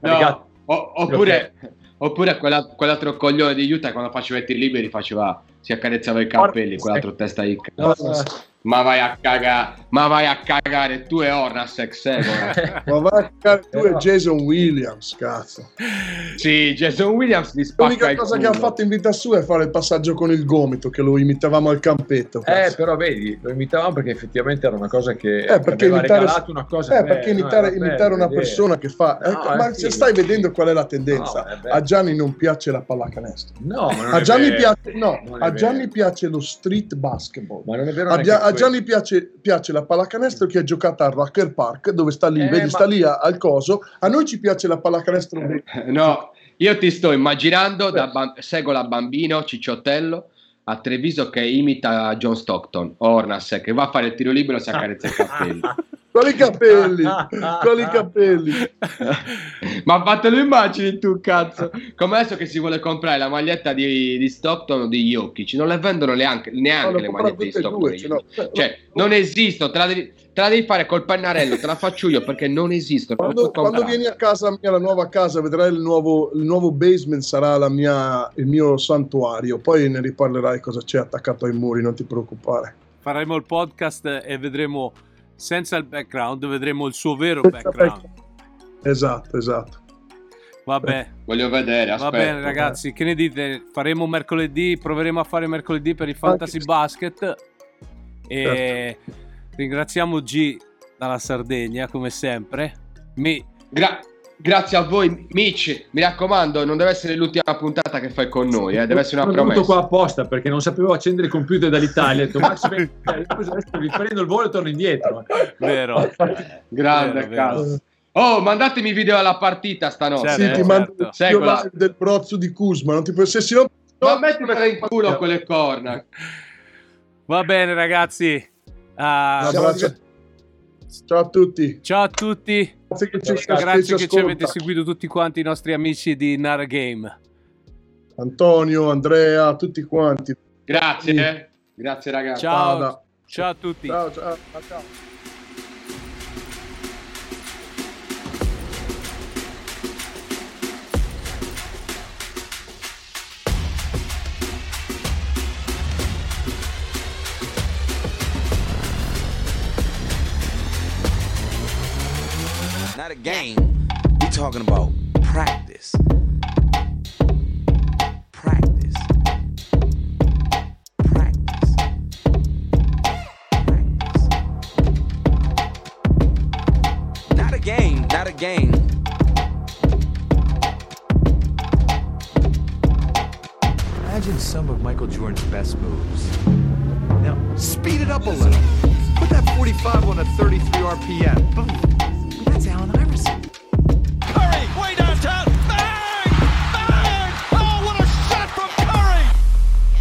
no, o- oppure, oppure quella- quell'altro coglione di Utah quando faceva i tiri liberi faceva, si accarezzava i capelli, quell'altro testa di cazzo. Ma vai a cagare, ma vai a cagare, tu e Ornasek seguono. Ma va a cagare tu e Jason Williams, cazzo. sì, Jason Williams li spacca L'unica il cosa che culo. ha fatto in vita sua è fare il passaggio con il gomito, che lo imitavamo al campetto. Eh, cazzo. però vedi, lo imitavamo perché effettivamente era una cosa che Eh, perché aveva imitare- regalato una cosa Eh, a me, perché no, imitare, bello imitare una vedere. persona che fa... No, ecco, ma è se figo. stai vedendo qual è la tendenza, No, a Gianni non piace la pallacanestro. No, ma non A è Gianni, vero. piace, no, Non è a Gianni vero. piace lo street basketball. Ma non è vero A, Gia- a. Gianni piace, piace la pallacanestro che è giocata al Rocker Park, dove sta lì, Eh, vedi, ma- sta lì a- al coso. A noi ci piace la pallacanestro. No, io ti sto immaginando da bam- Segola bambino, cicciottello, a Treviso che imita John Stockton, Ornasek, che va a fare il tiro libero e si accarezza i capelli. Con i capelli, con i capelli. Ma fatelo immagini tu, cazzo. Come adesso che si vuole comprare la maglietta di, di Stockton o di Jokic, non le vendono neanche, neanche No, le magliette di Stockton. due, e l'ho. Jokic. Cioè, non esistono, te la, devi, te la devi fare col pennarello, te la faccio io perché non esistono. Quando, quando vieni a casa mia, la nuova casa, vedrai il nuovo, il nuovo basement sarà la mia, il mio santuario. Poi ne riparlerai cosa c'è attaccato ai muri, non ti preoccupare. Faremo il podcast e vedremo senza il background, vedremo il suo vero background. Esatto, esatto. Vabbè, Voglio vedere, va aspetta. bene ragazzi, che ne dite? Faremo mercoledì, proveremo a fare mercoledì per il Fantasy Anche- Basket e Certo. ringraziamo G dalla Sardegna come sempre. Mi... Gra- grazie a voi, Mitch. Mi raccomando, non deve essere l'ultima puntata che fai con noi, eh, deve essere una Sono venuto promessa. qua apposta perché non sapevo accendere il computer dall'Italia. Ho detto, Max, adesso riprendo il volo e torno indietro. Vero. Grande Vero, vero. cazzo. Oh, mandatemi video alla partita stanotte. Certo, sì, eh. ti mando certo. il video del brozzo di Kuzma, non ti puoi... Se si non... Ma mettimela in culo quelle corna. Va bene ragazzi. Ah, Un abbraccio. Ciao a tutti. ciao a tutti. Grazie che ci, Grazie che ci avete seguito tutti quanti i nostri amici di Nara Game. Antonio, Andrea, tutti quanti. Grazie. Grazie ragazzi. Ciao, Ciao. ciao a tutti. Ciao, ciao, ciao. Game. we're talking about practice. Practice. Practice. Practice. Not a game. Not a game. Imagine some of Michael Jordan's best moves. Now, speed it up a little. Put that 45 on a 33 RPM. Boom. That's Allen Iverson. Curry, way downtown. Bang! Bang! Oh, what a shot from Curry!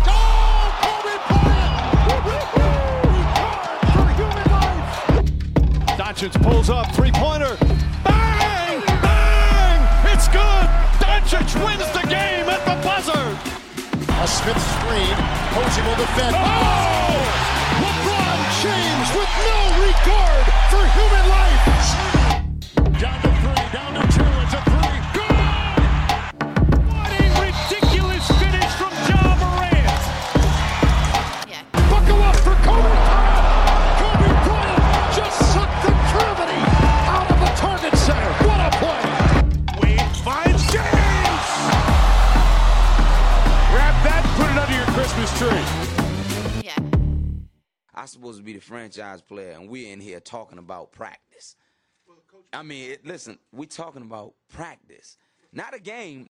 Oh, Kobe Bryant! For human life! Doncic pulls up, three-pointer. Bang! Bang! It's good! Doncic wins the game at the buzzer! A Smith screen. Posey will defend. Oh! Franchise player, and we're in here talking about practice. I mean, it, listen, we're talking about practice, not a game.